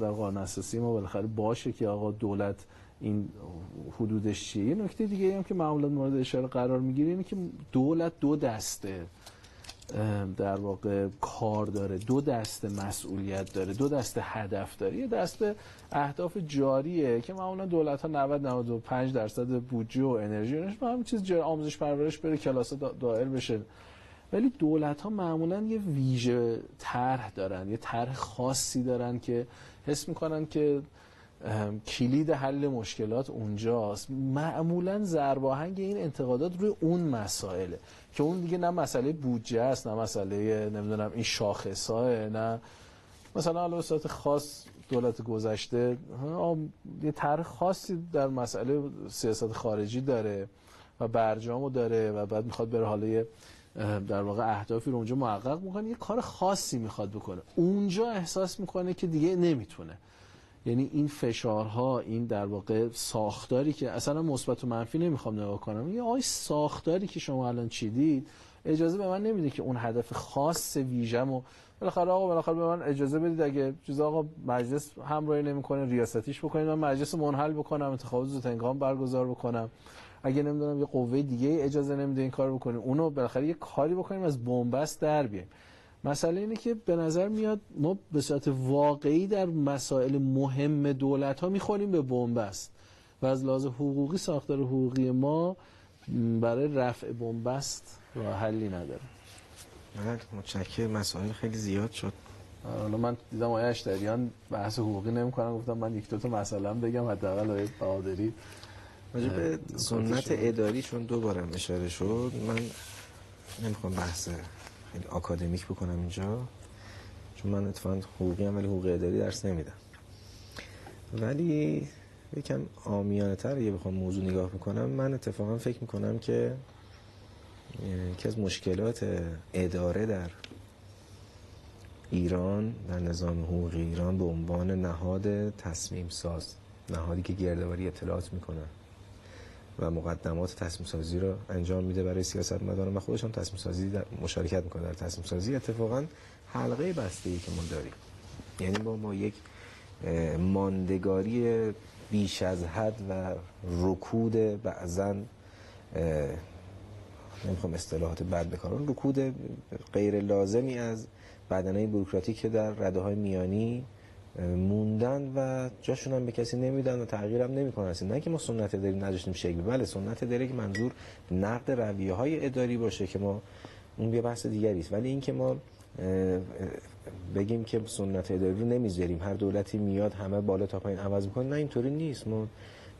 در قانون اساسی ما بالاخره باشه که آقا دولت این حدودش چیه؟ یه نکته دیگه هم که معمولا مورد اشاره قرار می‌گیره اینه که دولت دو دسته در واقع کار داره دو دست مسئولیت داره دو دست هدف داره. یه دست اهداف جاریه که معمولا دولت ها 90 95 درصد بودجه و انرژی با همین چیز آموزش پرورش بره کلاس دائر بشه. ولی دولت ها معمولا یه ویژه طرح دارن یه طرح خاصی دارن که حس می‌کنن که کلید حل مشکلات اونجاست. معمولا ضرباهنگ این انتقادات روی اون مسائله که اون دیگه نه مسئله بودجه است نه مسئله نمی‌دونم این شاخصاه نه. مثلا حالا صورت خاص دولت گذشته یه طرح خاصی در مسئله سیاست خارجی داره و برجامو داره و بعد می‌خواد بره حالا در واقع اهدافی رو اونجا محقق می‌کنه یه کار خاصی می‌خواد بکنه. اونجا احساس می‌کنه که دیگه نمی‌تونه. یعنی این فشارها این در واقع ساختاری که اصلا مثبت و منفی نمی‌خوام نگاه کنم. یه آی ساختاری که شما الان چیدید اجازه به من نمیده که اون هدف خاص ویژم و بالاخره آقا بالاخره به من اجازه بدید اگه چیز آقا مجلس همراهی نمی‌کنه ریاستیش بکنید من مجلس منحل بکنم انتخابات زود هنگام برگزار بکنم. اگه نمی‌دونم یه قوه دیگه اجازه نمیده این کار بکنیم اونو بالاخره یه کاری بکنیم از بنبست در بیایم. مسئله اینه که به نظر میاد ما به صورت واقعی در مسائل مهم دولت ها می‌خوریم به بنبست و از لحاظ حقوقی ساختار حقوقی ما برای رفع بنبست راه حلی نداره. من متشکر مسائل خیلی زیاد شد. حالا من دیدم آیه اشتریان بحث حقوقی نمی‌کنن. گفتم من یک دو تا مثلا بگم حداقل آیه بهادری. راجع به سنت اداری چون دو بارم اشاره شد من نمی‌خوام بحث خیلی آکادمیک بکنم اینجا. چون من اتفاقا حقوقی هم ولی حقوق اداری درس نمیدم. ولی یکم آمیانه تر یه بخوام موضوع نگاه بکنم من اتفاقا فکر می‌کنم که یکی از مشکلات اداره در ایران در نظام حقوقی ایران به عنوان نهاد تصمیم ساز نهادی که گردواری اطلاعات می‌کنه. و مقدمات تصمیم سازی رو انجام میده برای سیاست مداران و خودش هم تصمیم سازی در مشارکت می‌کنه در تصمیم سازی. اتفاقا حلقه بسته ای که ما داریم. یعنی با ما یک ماندگاری بیش از حد و رکود بعضا نمی‌خوام اصطلاحات بد بکنم رکود غیر لازمی از بدنه بروکراتیک که در رده های میانی موندن و جاشون هم به کسی نمیدن و تغییرم نمی‌کنن. نه که ما سنت اداری نذاشتیم شکل. بله سنت اداری که منظور نقد رویه های اداری باشه که ما اون یه بحث دیگری است. ولی اینکه ما بگیم که سنت اداری رو نمی‌ذاریم. هر دولتی میاد همه بالا تا پایین عوض می‌کنه. نه اینطوری نیست. ما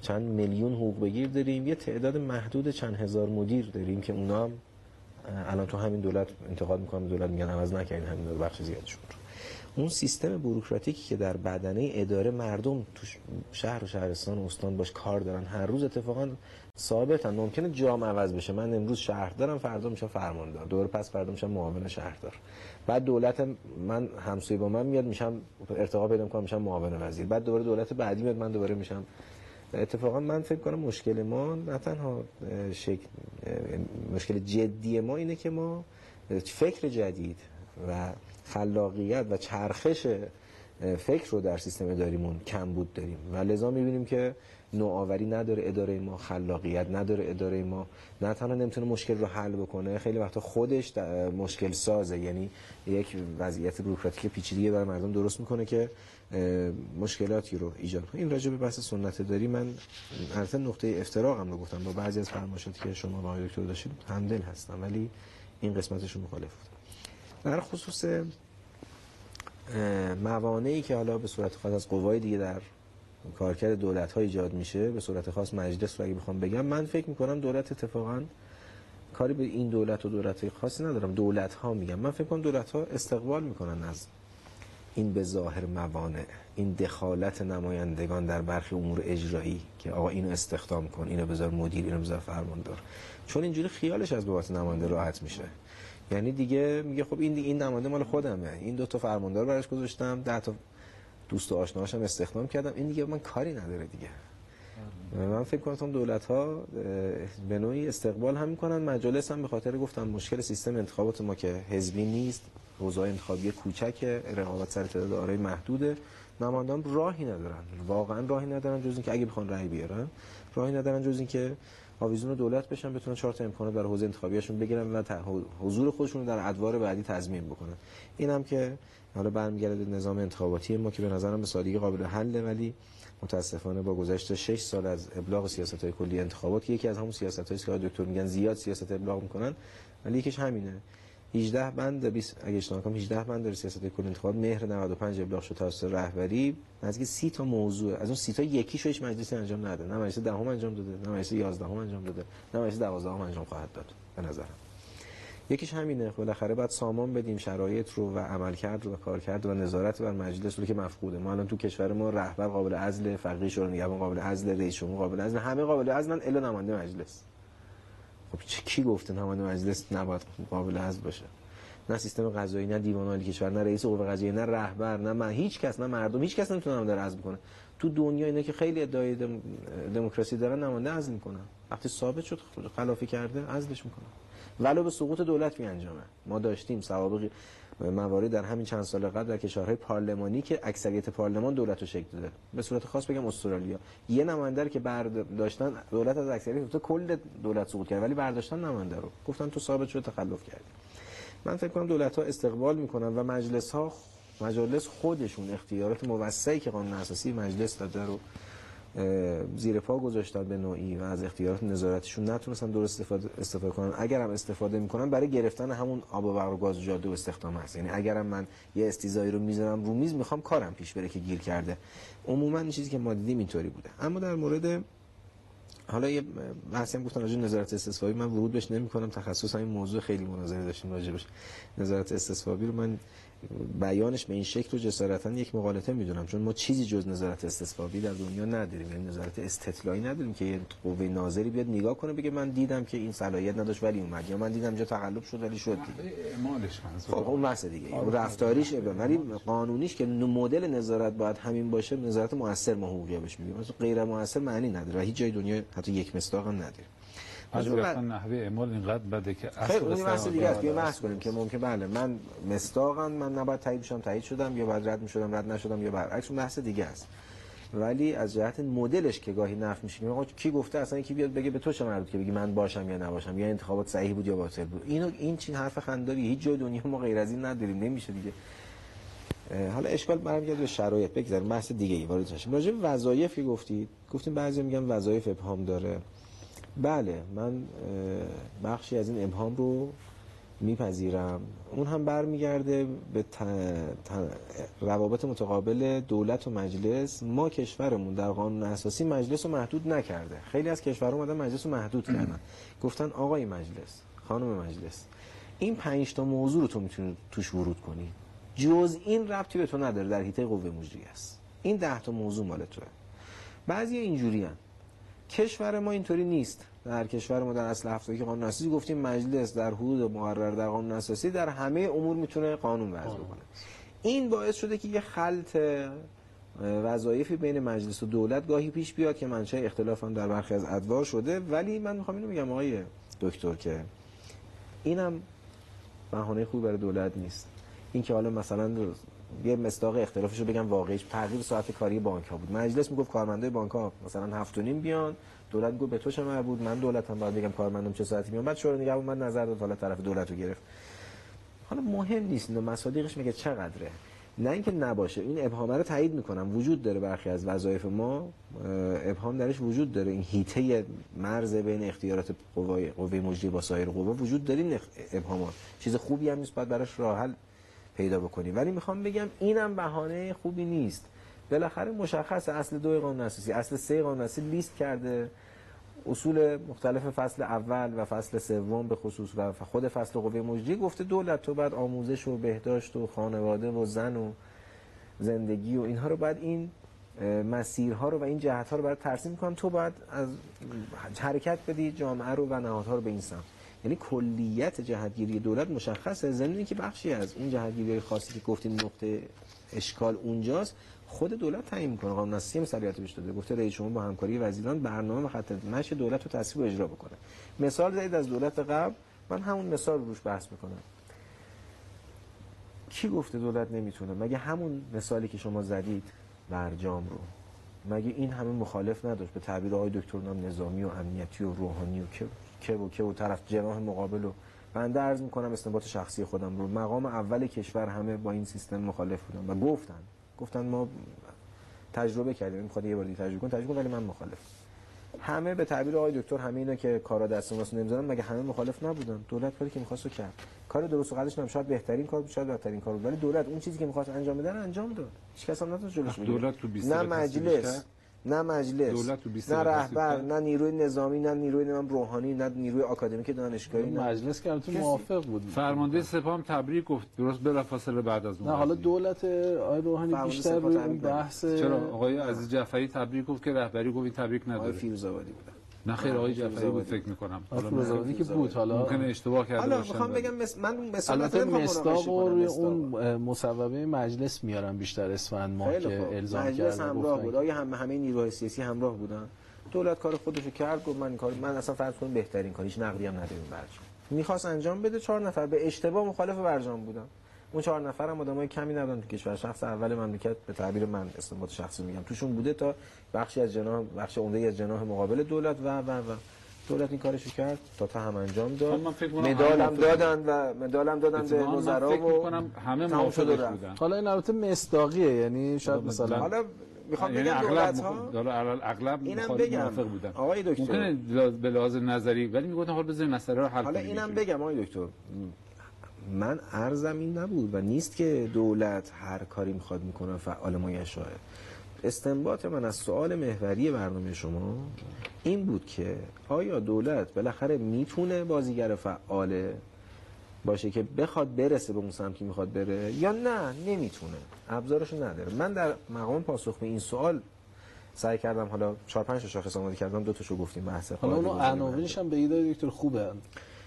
چند میلیون حقوق بگیر داریم. یه تعداد محدود چند هزار مدیر داریم که اونا الان تو همین دولت انتقاد می‌کنم دولت میگن عوض نکردین همین بخش زیادشون رو. اون سیستم بوروکراتیکی که در بدنه اداره مردم تو شهر و شهرستان و استان باش کار دارن هر روز اتفاقا ثابتن. ممکنه جام عوض بشه. من امروز شهردارم فردا میشم فرماندار دور پس فردا میشم معاون شهردار بعد دولت من همسوی با من میاد میشم ارتقا پیدا می‌کنم میشم معاون وزیر. بعد دوباره دولت بعدی میاد من دوباره میشم. اتفاقا من فکر کنم مشکل ما نه تنها شکل مشکل جدی ما اینه که ما فکر جدید و خلاقیت و چرخش فکر رو در سیستم اداریمون کم بود داریم. و لذا می‌بینیم که نوآوری نداره اداره ما خلاقیت نداره اداره ما. نه تنها نمی‌تونه مشکل رو حل بکنه خیلی وقتا خودش مشکل سازه. یعنی یک وضعیت بروکراتیک پیچیده برای مردم درست می‌کنه که مشکلاتی رو ایجاد کنه. این راجع به بحث سنت داری من البته نقطه افتراقم رو گفتم. با بعضی از فرمایشاتی که شما با دکتر داشتید همدل هستم. ولی این قسمتش مخالف بود. در خصوص موانعی که حالا به صورت خاص از قوای دیگه در کارکرد دولت ها ایجاد میشه به صورت خاص مجلس رو اگه بخوام بگم من فکر می‌کنم دولت اتفاقا کاری به این دولت و دولت خاصی ندارم. دولت ها میگم. من فکر کنم دولت ها استقبال می‌کنن از این به ظاهر موانع این دخالت نمایندگان در برخی امور اجرایی که آقا اینو استخدام کن اینو بذار مدیر اینو بذار فرماندار. چون اینجوری خیالش از بابت نماینده راحت میشه. یعنی دیگه میگه خب این دیگه این نماینده مال خودمه. این دو تا فرماندار براش گذاشتم. ده تا دوست و آشناهاشم استخدام کردم. این دیگه من کاری نداره دیگه. من فکر کنم دولت ها به نوعی استقبال هم می‌کنن. مجالس هم به خاطر گفتم مشکل سیستم انتخابات ما که حزبی نیست. حوزه انتخابی کوچک رقابت سر تعداد آرای محدوده. نمایندان راهی ندارن. واقعا راهی ندارن جز اینکه اگه بخوان رأی بیارن راهی ندارن جز اینکه آویزون دولت بشن بتونن چهار تا امکانات برای حوزه انتخابیشون بگیرن و حضور خودشون در ادوار بعدی تضمین بکنن. اینم که حالا برمیگرده نظام انتخاباتی ما که به نظرم به سادگی قابل حله ولی متاسفانه با گذشت 6 سال از ابلاغ سیاست های کلی انتخابات یکی از همون سیاست هایی که دکتر میگن زیاد سیاست ابلاغ می‌کنن ولی یکیش همینه. 18 بند 20 اگه اشتباه نکنم 18 بند در سیاست کل انتخابات مهر 95 ابلاغ شد توسط رهبری. نزدیک 30 تا موضوع. از اون 30 تا یکیش هیچ مجلسی انجام نده. نه مجلس دهم انجام داده نه مجلس 11 هم انجام داده نه مجلس 12 هم انجام خواهد داد به نظرم. یکیش همینه. بالاخره باید سامان بدیم شرایط رو و عملکرد رو و کارکرد و نظارت بر مجلس رو که مفقوده. ما الان تو کشور ما رهبر قابل عزل فقیه شورای نگهبان قابل عزل رئیس جمهور قابل عزل همه قابل عزلن الا نماینده مجلس. خب کی گفته نماینده مجلس نباید قابل عزل باشه؟ نه سیستم قضایی نه دیوان عالی کشور نه رئیس قوه قضاییه نه رهبر نه من هیچ کس نه مردم هیچ کس نمی‌تونه نماینده عزل کنه تو دنیا اینا که خیلی ادعای دم... دموکراسی دارن نماینده عزل می‌کنن. وقتی ثابت شد خلافی کرده عزلش می‌کنن. ولو به سقوط دولت می انجامه ما داشتیم سوابق موارد در همین چند سال قبل در کشورهای پارلمانی که اکثریت پارلمان دولت رو شکل داده. به صورت خاص بگم استرالیا. یه نماینده که برداشتن دولت از اکثریت تو کل دولت سقوط کرد ولی برداشتن نماینده رو. گفتن تو ثابت شد تخلف کردی. من فکر کنم دولت ها استقبال می‌کنن و مجلس ها مجلس خودشون اختیارات موسعی که قانون اساسی مجلس داده رو زیر پا گذاشتن به نوعی و از اختیارات نظارتشون نتونستن درست استفاده, استفاده کنن. اگر هم استفاده می‌کنن برای گرفتن همون آب و برق و گاز و جاده و استخدام هست. یعنی اگرم من یه استیزایی رو می‌ذارم رو میز می‌خوام کارم پیش بره که گیر کرده. عموما این چیزی که ما دیدیم اینطوری بوده. اما در مورد حالا یه بحثی هم گفتن راجع نظارت استصوابی من ورود بهش نمی‌کنم. تخصص این موضوع خیلی مناظره داشتیم راجبش نظارت استصوابی رو من بیانش به این شکل رو جسارتا یک مقالطه می‌دونم. چون ما چیزی جز نظارت استصوابی در دنیا نداریم. یعنی نظارت استطلاعی نداریم که یه قوه ناظری بیاد نگاه کنه بگه من دیدم که این صلاحیت نداشت ولی اومد. یا من دیدم جا تقلب شد ولی شد دیگه. اعمالش خب اون بحث دیگه. اون رفتاریش ولی قانونیش که مدل نظارت باید همین باشه نظارت موثر ما حقوقی بهش میگیم. غیر موثر معنی نداره هیچ جای دنیا حتی یک مستاق هم نداره از نحوه اعمال اینقدر بده که خیلی اون بحث دیگه است. بیا بحث کنیم که ممکن بله من مستاقم من نباید تایید بشم تایید شدم یا بعد رد می‌شدم رد نشدم یا برعکس اون بحث دیگه است. ولی از جهت مدلش که گاهی نف میشه آقا کی گفته اصلا کی بیاد بگه به تو چه مربوط که بگی من باشم یا نباشم یا انتخابات صحیح بود یا باطل بود. اینو این چین حرف خنداری هیچ جای دنیا ما غیر از این نداریم نمیشه دیگه. حالا اشکال برمیگرده به شرایط بگذاریم بحث دیگه ای وارد بشیم. راجع به وظایفی گفتید گفتیم بعضی میگن وظایف ابهام داره. بله من بخشی از این ابهام رو میپذیرم. اون هم برمیگرده به روابط متقابل دولت و مجلس. ما کشورمون در قانون اساسی مجلس رو محدود نکرده. خیلی از کشورها اومدن مجلس رو محدود کردن. گفتن آقای مجلس خانم مجلس این پنج تا موضوع رو تو می‌تونی توش ورود کنی. جز این ربطی به تو نداره در حیطه قوه مجریه است. این ده تا موضوع مال توه. بعضی اینجوری هم. کشور ما اینطوری نیست. در کشور ما در اصل هفتگی قانون اساسی گفتیم مجلس در حدود مقرر در قانون اساسی در همه امور می‌تونه قانون وضع بکنه. این باعث شده که یه خلط وظایفی بین مجلس و دولت گاهی پیش بیاد که منشأ اختلاف هم در برخی از ادوار شده. ولی من می‌خوام اینو بگم آقای دکتر که اینم بهانه خوبی برای دولت نیست. این که حالا مثلا یه مستاق اختلافش رو بگم واقعیش. تغییر ساعت کاری بانک ها بود. مجلس می‌گفت کارمندای بانک ها مثلا هفت و نیم بیان دولت می‌گفت به تو چه مربوط من دولتم باید بگم کارمندم چه ساعتی میان بعد شورای نگهبان من نظر داد حالا طرف دولت رو گرفت. حالا مهم نیست اینو مصادیقش میگه چقدره. نه اینکه نباشه. این ابهام رو تایید می‌کنم. وجود داره برخی از وظایف ما. ابهام درش وجود داره. این هیته مرز بین اختیارات قوای قوه مجری با سایر قوا وجود داره. این ابهامات. چیز خوبی هم نیست. باید براش راه حل پیدا بکنیم ولی می‌خوام بگم اینم بهانه خوبی نیست. بالاخره مشخص اصل دو قانون اساسی اصل سه قانون اساسی لیست کرده. اصول مختلف فصل اول و فصل سوم به خصوص و خود فصل قوه مجری گفته دولت تو بعد آموزش و بهداشت و خانواده و زن و زندگی و اینها رو بعد این مسیرها رو و این جهت ها رو برای ترسیم کنم. تو باید از حرکت بدی جامعه رو و نهادها رو به این سمت. یعنی کلیت جهتگیری دولت مشخصه. ضمن که بخشی از اون جهتگیری خاصی که گفتیم نقطه اشکال اونجاست خود دولت تعیین می‌کنه. قانون اساسی مسئولیت بهش داده. گفته رئیس جمهور با همکاری وزیران برنامه خط مشی دولت رو تصویب و اجرا بکنه. مثال زدید از دولت قبل. من همون مثال رو روش بحث می‌کنم. کی گفته دولت نمی‌تونه؟ مگه همون مثالی که شما زدید برجام رو. مگه این همه مخالف نداشت؟ به تعبیر آقای دکتر نام نظامی و امنیتی و روحانی و که که و که و طرف جناح مقابل و بنده عرض می‌کنم استنباط شخصی خودم رو. مقام اول کشور همه با این سیستم مخالف بودن و گفتن. گفتن ما تجربه کردیم. می‌خواد یه بار دیگه تجربه کن. تجربه کن ولی من مخالف. همه به تعبیر آقای دکتر همه اینا که کارا دست اوناست نمی‌ذارن مگه همه مخالف نبودن؟ دولت کاری که می‌خواست کرد. کار درست و هم شاید بهترین کار بود شاید بدترین کار بود. ولی دولت اون چیزی که می‌خواست انجام بده رو انجام داد. هیچ کس هم نتونست جلوش بگیره. دولت تو 20 نه مجلس. نه مجلس دولت تو 20 نه رهبر نه نیروی نظامی نه نیروی نظام روحانی نه نیروی آکادمیک دانشگاهی نه. مجلس که البته موافق بود. فرمانده سپاه هم تبریک گفت. درست بلافاصله بعد از اون نه حالا. دولت آقای روحانی بیشتر روی اون. بحث چرا؟ آقای عزیز جعفری تبریک گفت که رهبری گفت این تبریک آقای نداره. فیروزآبادی بودن نه خیر آقای جعفری بود. فکر می‌کنم فیروزآبادی که بود حالا ممکنه اشتباه کرده حالا می‌خوام بگم مس... من مثال البته مستاق روی. اون مصوبه مجلس میارن بیشتر اسفند ماه که. الزام مجلس کرده همراه گفتن بود آیا همه همه نیروهای سیاسی همراه بودن دولت کار خودشو کرد گفت من کار من اصلا فرض کنم بهترین کار هیچ نقدی هم نداریم برجام می‌خواست انجام بده چهار نفر به اشتباه مخالف برجام بودن اون چهار نفر هم آدمای کمی نبودن تو کشور. شخص اول مملکت به تعبیر من استنباط شخصی میگم. توشون بوده تا بخشی از جناح بخش عمده از جناح مقابل دولت و و و دولت این کارشو کرد تا تا هم انجام داد. من فکر کنم مدالم همه موافق دادن و مدالم دادن به وزرا فکر و می‌کنم همه رفت. بودن. حالا این البته مصداقیه یعنی شاید حالا مثلا حالا می‌خوام یعنی بگم اغلب ها حالا اغلب اینم بگم موافق بودن. آقای دکتر. ممکنه به لحاظ نظری ولی می‌گفتن حالا بذاریم مسئله رو حل حالا کنیم اینم یه جوری. بگم آقای دکتر. من ارزم این نبود و نیست که دولت هر کاری می‌خواد می‌کنه فعال مایشاه استنباط من از سوال محوری برنامه شما این بود که آیا دولت بالاخره می‌تونه بازیگر فعال باشه که بخواد برسه به اون سمت که می‌خواد بره یا نه؟ نمی‌تونه. ابزارشو نداره. من در مقام پاسخ به این سوال سعی کردم حالا چهار پنج تا شاخص آماده کردم. دو تاشو گفتیم بحث حالا گذاری عناوینش هم بگید آقای دکتر خوبه.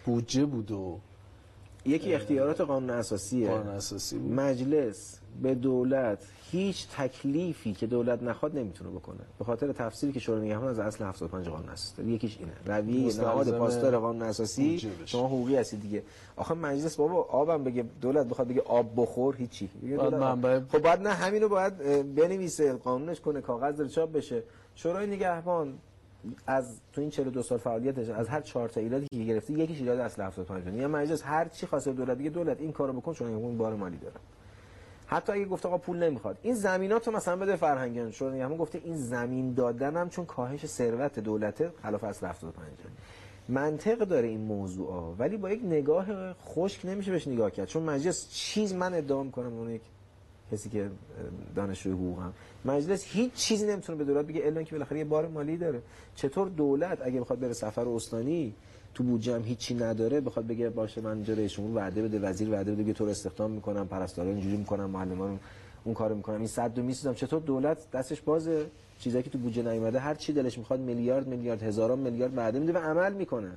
بودجه بود و یکی اختیارات قانون اساسیه. قانون اساسی بود. مجلس به دولت هیچ تکلیفی که دولت نخواد نمی‌تونه بکنه. به خاطر تفسیری که شورای نگهبان از اصل 75 قانون اساسی داره یکیش اینه. مستلزم نهاد پاسدار قانون اساسی. شما حقوقی هستید دیگه. آخه مجلس بابا آبم بگه دولت بخواد بگه آب بخور هیچی. منبع- خب بعد نه همینو باید بنویسه قانونش کنه کاغذ داره چاپ بشه. شورای نگهبان از تو این 42 سال فعالیتش از هر چهار تا ایرادی که گرفته یکیش ایراد اصل 75 یا مجلس هر چی خواسته دولت بگه دولت این کارو بکن چون اون بار مالی داره. حتی اگه گفته آقا پول نمی‌خواد. این زمینات رو مثلا بده فرهنگیان. شورای نگهبان گفته این زمین دادنم چون کاهش ثروت دولته خلاف اصل 75 منطق داره این موضوع ولی با یک نگاه خشک نمیشه بهش نگاه کرد. چون مجلس چیز من ادعا می‌کنم اون یک کسی که دانشجوی حقوقم. مجلس هیچ چیزی نمی‌تونه به دولت بگه الا که بالاخره یه بار مالی داره. چطور دولت اگه بخواد بره سفر استانی تو بودجه هم هیچی نداره بخواد بگه باشه من رئیس جمهور وعده بده وزیر وعده بده که تو رو استخدام می‌کنم پرستارا اینجوری می‌کنم رو اون کارو می‌کنم. این صد رو می‌سازم چطور دولت دستش بازه؟ چیزایی که تو بودجه نیومده هر چی دلش می‌خواد میلیارد میلیارد هزاران میلیارد وعده میده و عمل می‌کنه.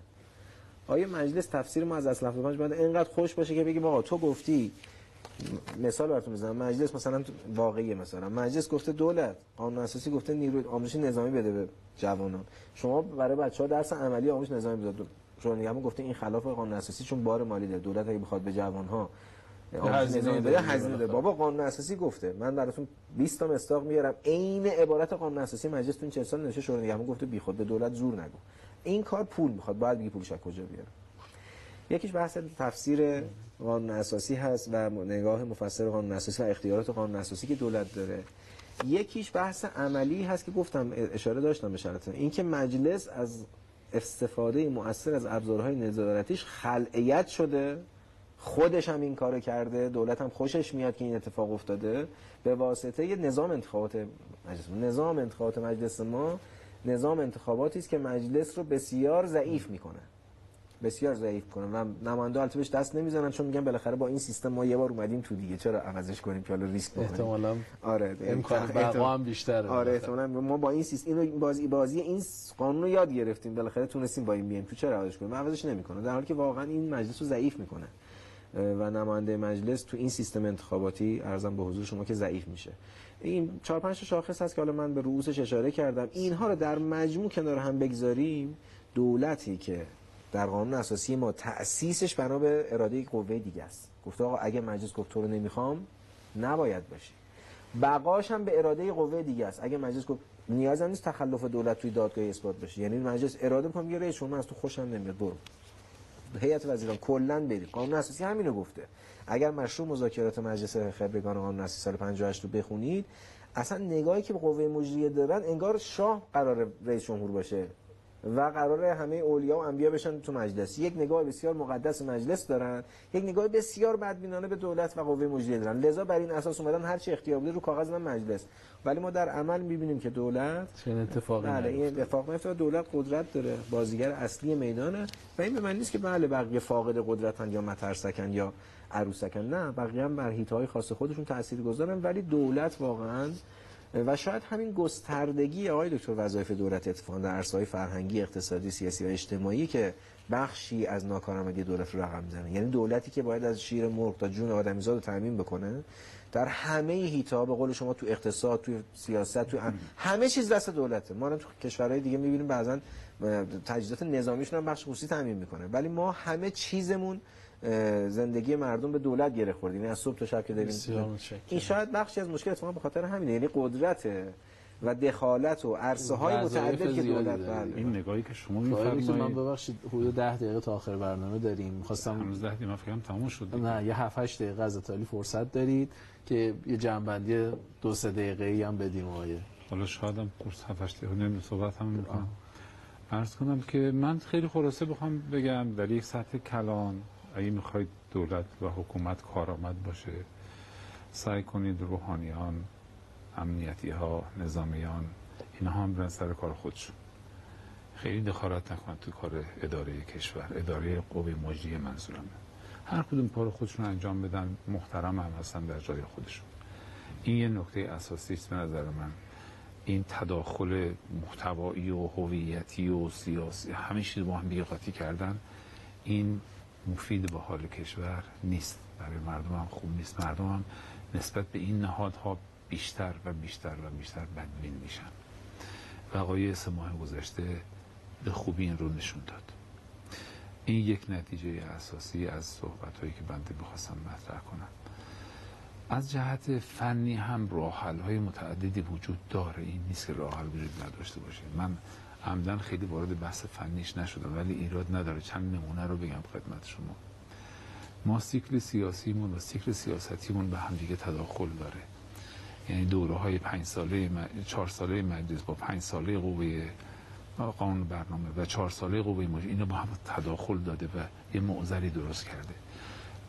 آیا مجلس تفسیر ما از اصل 75 باید اینقدر خوش باشه که بگیم آقا تو گفتی مثال براتون بزنم. مجلس مثلا واقعی مثلا. مجلس گفته دولت قانون اساسی گفته نیروی آموزش نظامی بده به جوانان. شما برای بچه‌ها درس عملی آموزش نظامی بده شما نگم گفته این خلاف قانون اساسی چون بار مالی داره. دولت اگه بخواد به جوانها هزینه نظامی بده هزینه بالاخره. بابا قانون اساسی گفته. من براتون 20 تا مستاق میارم. عین عبارت قانون اساسی مجلس تو این 40 سال نوشته شورای نگهبان گفته بیخود. به دولت زور نگو. این کار پول می‌خواد. باید بگی پولش از کجا بیاره. یکیش بحث تفسیر قانون اساسی هست و نگاه مفسر قانون اساسی و اختیارات قانون اساسی که دولت داره. یکیش بحث عملی هست که گفتم اشاره داشتم به شرط. اینکه مجلس از استفاده مؤثر از ابزارهای نظارتیش خلعیت شده خودش هم این کارو کرده دولت هم خوشش میاد که این اتفاق افتاده. به واسطه یه نظام انتخابات مجلس نظام انتخابات مجلس ما نظام انتخاباتی است که مجلس رو بسیار ضعیف می‌کنه. بسیار ضعیف کنه و نماینده البته بهش دست نمی‌زنن چون میگن بالاخره با این سیستم ما یه بار اومدیم تو دیگه. چرا عوضش کنیم که حالا ریسک بکنیم؟ احتمالا آره امکان بقا هم بیشتره. آره احتمالاً. ما با این سیستم اینو بازی بازی این قانون رو یاد گرفتیم. بالاخره تونستیم با این بیایم. تو چرا عوضش کنیم؟ عوضش نمی‌کنه. در حالی که واقعا این مجلس رو ضعیف می‌کنه. و نماینده مجلس تو این سیستم انتخاباتی ارزم به حضور شما که ضعیف میشه. این چهار پنج شاخص هست که حالا من به رؤوسش اشاره کردم. اینها رو در مجموع کنار هم بگذاریم. دولتی که در قانون اساسی ما تأسیسش بنا به اراده قوه دیگه است. گفته آقا اگه مجلس گفت تو رو نمی‌خوام نباید باشی بقاش هم به اراده قوه دیگه است. اگه مجلس گفت نیاز نیست تخلف دولت توی دادگاه اثبات بشه. یعنی مجلس اراده می‌کنه میگه رئیس شما از تو خوشم نمیاد برو. هیئت وزیران کلا برید. قانون اساسی همینو گفته. اگر مشروع مذاکرات مجلس خبرگان قانون اساسی سال 58 رو بخونید اصلا نگاهی که به قوه مجریه دارن انگار شاه قرار رئیس جمهور باشه. و قرار همه اولیا و انبیا بشن تو مجلس. یک نگاه بسیار مقدس مجلس دارن یک نگاه بسیار بدبینانه به دولت و قوه مجریه دارن. لذا بر این اساس اومدن هر چی اختیار بوده رو کاغذ من مجلس. ولی ما در عمل می‌بینیم که دولت چه اتفاقی بله این. اتفاق نیفتاد دولت قدرت داره. بازیگر اصلی میدانه. و این به معنی نیست که بله بقیه فاقد قدرتن یا مترسکن یا عروسکن. نه بقیه هم بر حیطه خاص خودشون تاثیر گذارن ولی دولت واقعا و شاید همین گستردگی آقای دکتر وظایف دولت اتفاقا در عرصه‌های فرهنگی اقتصادی سیاسی و اجتماعی که بخشی از ناکارآمدی دولت رو رقم می‌زنه. یعنی دولتی که باید از شیر مرغ تا جون آدمیزاد رو بکنه در همه حیطه‌ها به قول شما تو اقتصاد تو سیاست تو همه چیز دست دولته. ما تو کشورهای دیگه می‌بینیم بعضا تجهیزات نظامیشون هم بخش خصوصی تامین می‌کنه. ولی ما همه چیزمون زندگی مردم به دولت گره خورده یعنی از صبح تا شب که داریم. این شاید بخشی از مشکل اتفاقا به خاطر همینه یعنی قدرت و دخالت و عرصه های متعدد که دولت داره. بله. این نگاهی که شما دکتر، من می‌فرمایید ببخشید حدود 10 دقیقه تا آخر برنامه داریم می‌خواستم هنوز ده دقیقه من فکرم تموم شد دیگه. نه یه 7 8 دقیقه از تالی فرصت دارید که یه جنبندی دو سه دقیقه ای هم بدیم آقای حالا شاید هم کورس 7 دقیقه نمی صحبت هم می‌کنم عرض کنم که من خیلی خلاصه بخوام بگم در یک سطح کلان اگه می‌خواید دولت و حکومت کارآمد باشه سعی کنید روحانیان امنیتی ها نظامیان اینها هم برن سر کار خودشون. خیلی دخالت نکنن تو کار اداره کشور اداره قوه مجریه منظورمه هر کدوم کار خودشون انجام بدن محترم هم هستن در جای خودشون. این یه نکته اساسی است به نظر من. این تداخل محتوایی و هویتی و سیاسی همه چیز با هم دیگه قاطی کردن. این مفید به حال کشور نیست. برای مردم هم خوب نیست. مردم هم نسبت به این نهادها بیشتر و بیشتر و بیشتر بدبین میشن. وقایع سه ماه گذشته به خوبی این رو نشون داد. این یک نتیجه اساسی از صحبت هایی که بنده می‌خواستم مطرح کنم. از جهت فنی هم راه های متعددی وجود داره. این نیست که راه حل وجود نداشته باشه. من عمدن خیلی وارد بحث فنیش نشدم ولی ایراد نداره. چند نمونه رو بگم خدمت شما. ما سیکل سیاسیمون و سیکل سیاستیمون به هم دیگه تداخل داره. یعنی دوره های پنج ساله چهار ساله مجلس با پنج ساله قوه قانون برنامه و چهار ساله قوه مجری اینا با هم تداخل داده و یه معذری درست کرده.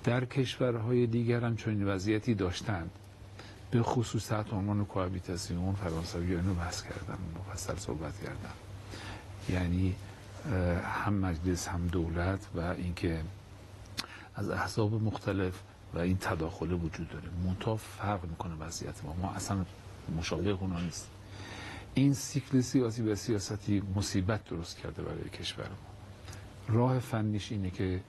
در کشورهای دیگر هم چنین وضعیتی داشتند. به خصوص تحت عنوان کوابیتاسیون فرانسوی اینو بحث کردن مفصل صحبت کردن یعنی هم مجلس هم دولت و اینکه از احزاب مختلف و این تداخل وجود داره. منتها فرق می‌کنه وضعیت ما. ما اصلا مشابه اونا نیست. این سیکل سیاسی و سیاستی مصیبت درست کرده برای کشور ما. راه فنیش اینه که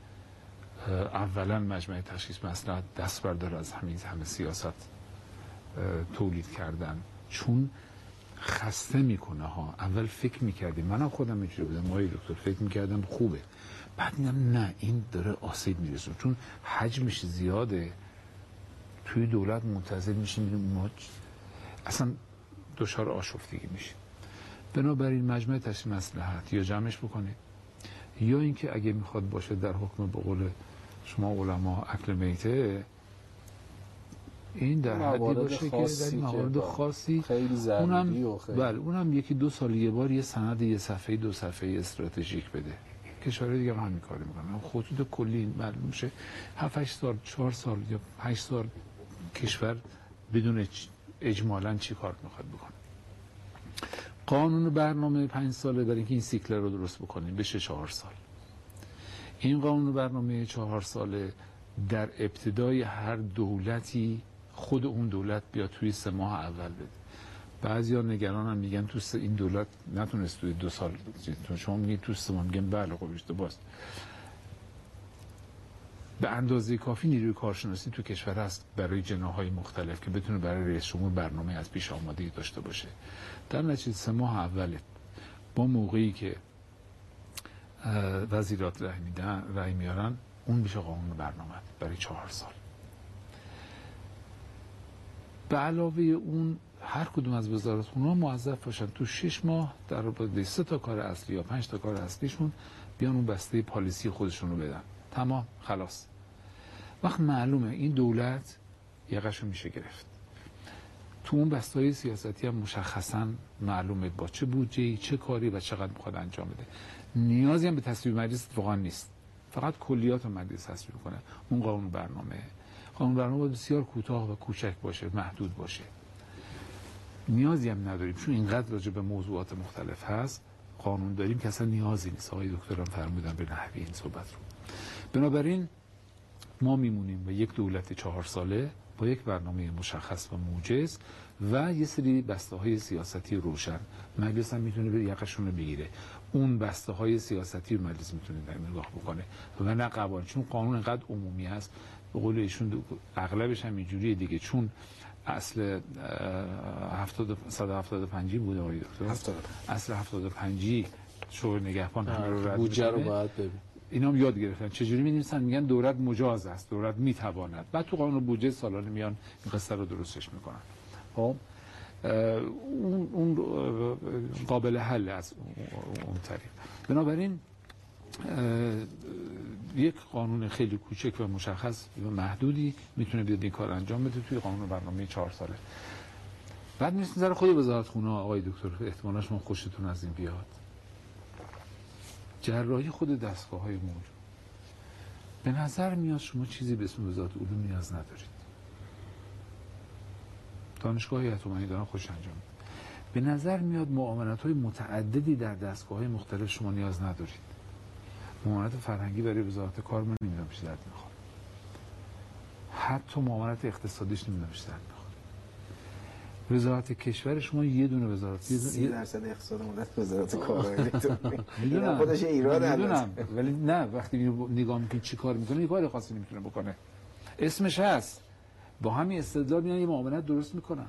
اولا مجمع تشخیص مسئله دست برداره از همین همه سیاست تولید کردن. چون خسته می‌کنه ها. اول فکر می‌کردیم منم خودم اینجوری بودم. آقای دکتر فکر می‌کردم خوبه. بعد دیدم نه این داره آسیب می‌رسه چون حجمش زیاده. توی دولت منتظر میشیم ما اصلا دچار آشفتگی میشیم بنابراین مجمع تشخیص مصلحت. یا جمعش بکنید یا اینکه اگه می‌خواد باشه در حکم به شما علما اکل میته این در حدی باشه که در این موارد خاصی خیلی اونم و خیلی بله اونم یکی دو سال یه بار یه سند یه صفحه دو صفحه استراتژیک بده. کشورهای دیگه هم همین کار می‌کنن. خطوط کلی معلوم میشه. 7 8 سال 4 سال یا 5 سال کشور بدون اجمالا چی کار می‌خواد بکنه؟ قانون برنامه پنج ساله برای اینکه این سیکل رو درست بکنیم بشه چهار سال. این قانون برنامه چهار ساله در ابتدای هر دولتی خود اون دولت بیا توی سه ماه اول بده. بعضیا نگران هم میگن تو این دولت نتونست توی دو سال تو شما میگید تو سه ماه میگن بله خب اشتباهه به اندازه کافی نیروی کارشناسی تو کشور هست برای جناهای مختلف که بتونه برای رئیس جمهور برنامه از پیش آماده داشته باشه. در نتیجه سه ماه اوله با موقعی که وزیرات رای میارن اون میشه قانون برنامه برای چهار سال. به علاوه اون هر کدوم از وزارت خونه موظف باشن. تو شش ماه در رابطه سه تا کار اصلی یا پنج تا کار اصلیشون بیان اون بسته پالیسی خودشون رو بدن. تمام. خلاص. وقت معلومه این دولت یقش میشه گرفت. تو اون بسته های سیاستی هم مشخصا معلومه با چه بودجه چه کاری و چقدر می‌خواد انجام بده. نیازی هم به تصویب مجلس واقعا نیست. فقط کلیات مجلس تصویب کنه اون قانون برنامه. قانون برنامه بسیار کوتاه و کوچک باشه محدود باشه. نیازی هم نداریم چون اینقدر راجع به موضوعات مختلف هست قانون داریم که اصلا نیازی نیست. آقای دکتران فرمودن به نحوی این صحبت رو. بنابراین ما میمونیم به یک دولت چهار ساله با یک برنامه مشخص و موجز و یه سری بسته های سیاستی روشن. مجلس هم می‌تونه به یقشون رو بگیره. اون بسته های سیاستی رو مجلس می‌تونه نگاه بکنه. و نه قوانین چون قانون انقدر عمومی هست. به قول ایشون اغلبش هم اینجوریه دیگه. چون اصل 175 بوده آقای دکتر. اصل 75 شورای نگهبان همه رو رد بودجه رو باید ببین اینا هم یاد گرفتن. چجوری می‌نویسن؟ میگن دولت مجاز است دولت می‌تواند. بعد تو قانون بودجه سالانه میان این قصه رو درستش می‌کنن. خب؟ اون, اون قابل حل از اون طریق. بنابراین یک قانون خیلی کوچک و مشخص و محدودی می‌تونه بیاد این کار انجام بده توی قانون برنامه چهار ساله. بعد می‌رسیم سر خود وزارت خونه آقای دکتر احتمالا شما خوشتون از این بیاد. جراحی خود دستگاه های موجود به نظر میاد شما چیزی به اسم وزارت علوم نیاز ندارید. دانشگاه های اتمانی دارن خوش انجام به نظر میاد معاملت های متعددی در دستگاه های مختلف شما نیاز ندارید. معاملت فرهنگی برای وزارت کار من نمی‌دونم چی درد می‌خواد. حتی معاملت اقتصادیش نمی‌دونم چی درد می‌خواد. وزارت کشور شما یه دونه وزارت 30 درصد اقتصاد مدت وزارت کار می‌دونم. خودش ایراد می‌دونم. ولی نه وقتی نگاه می‌کنی چی کار می‌کنه یه کار خاصی نمی‌تونه بکنه. اسمش هست. با همین استدلال میان یه معاملت درست می‌کنن.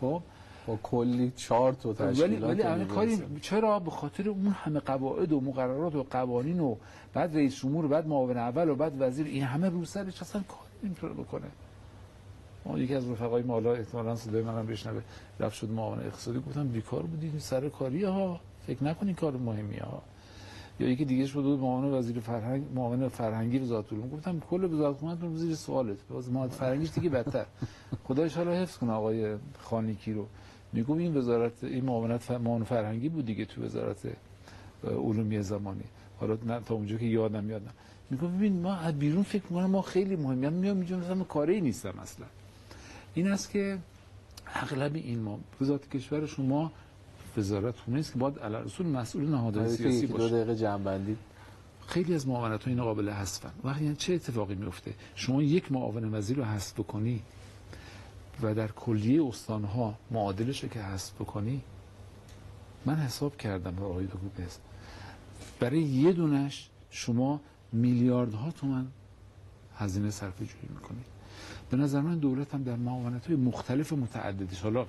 خب؟ با کلی چارت و ولی تشکیلات ولی الان کاری چرا به خاطر اون همه قواعد و مقررات و قوانین و بعد رئیس جمهور و بعد معاون اول و بعد وزیر این همه رو سرش اصلا کاری نمی‌تونه بکنه؟ ما یکی از رفقای مالا احتمالاً صدای منم بشنوه. رفت شد معاون اقتصادی. گفتم بیکار بودید سر کاری ها. فکر نکنین کار مهمی ها. یا یکی دیگه شد بود معاون وزیر فرهنگ معاون فرهنگی وزارت علوم. گفتم کل وزارت خدمتتون زیر سوالت. باز معاون فرهنگیش دیگه بدتر. خدا ان حفظ کنه آقای خانیکی رو. میگم این وزارت این معاونت معاون فرهنگی بود دیگه تو وزارت علومی زمانی. حالا نه تا اونجا که یادم میادم میگم ببین ما از بیرون فکر می‌کنم ما خیلی مهمیم میام اینجا مثلا کاری نیستم اصلا. این است که اغلب این ما وزارت کشور شما وزارت خونه است که باید علی رسول مسئول نهادهای سیاسی دو باشه. دقیقه جنبندی. خیلی از معاونت ها این قابل حذفن. وقتی یعنی چه اتفاقی میفته شما یک معاون وزیر رو حذف بکنی. و در کلیه استانها معادلش که حذف بکنی من حساب کردم به آقای دکتر برای یه دونش شما میلیاردها تومن هزینه صرف جویی می‌کنید. به نظر من دولت هم در معاونت های مختلف متعددش حالا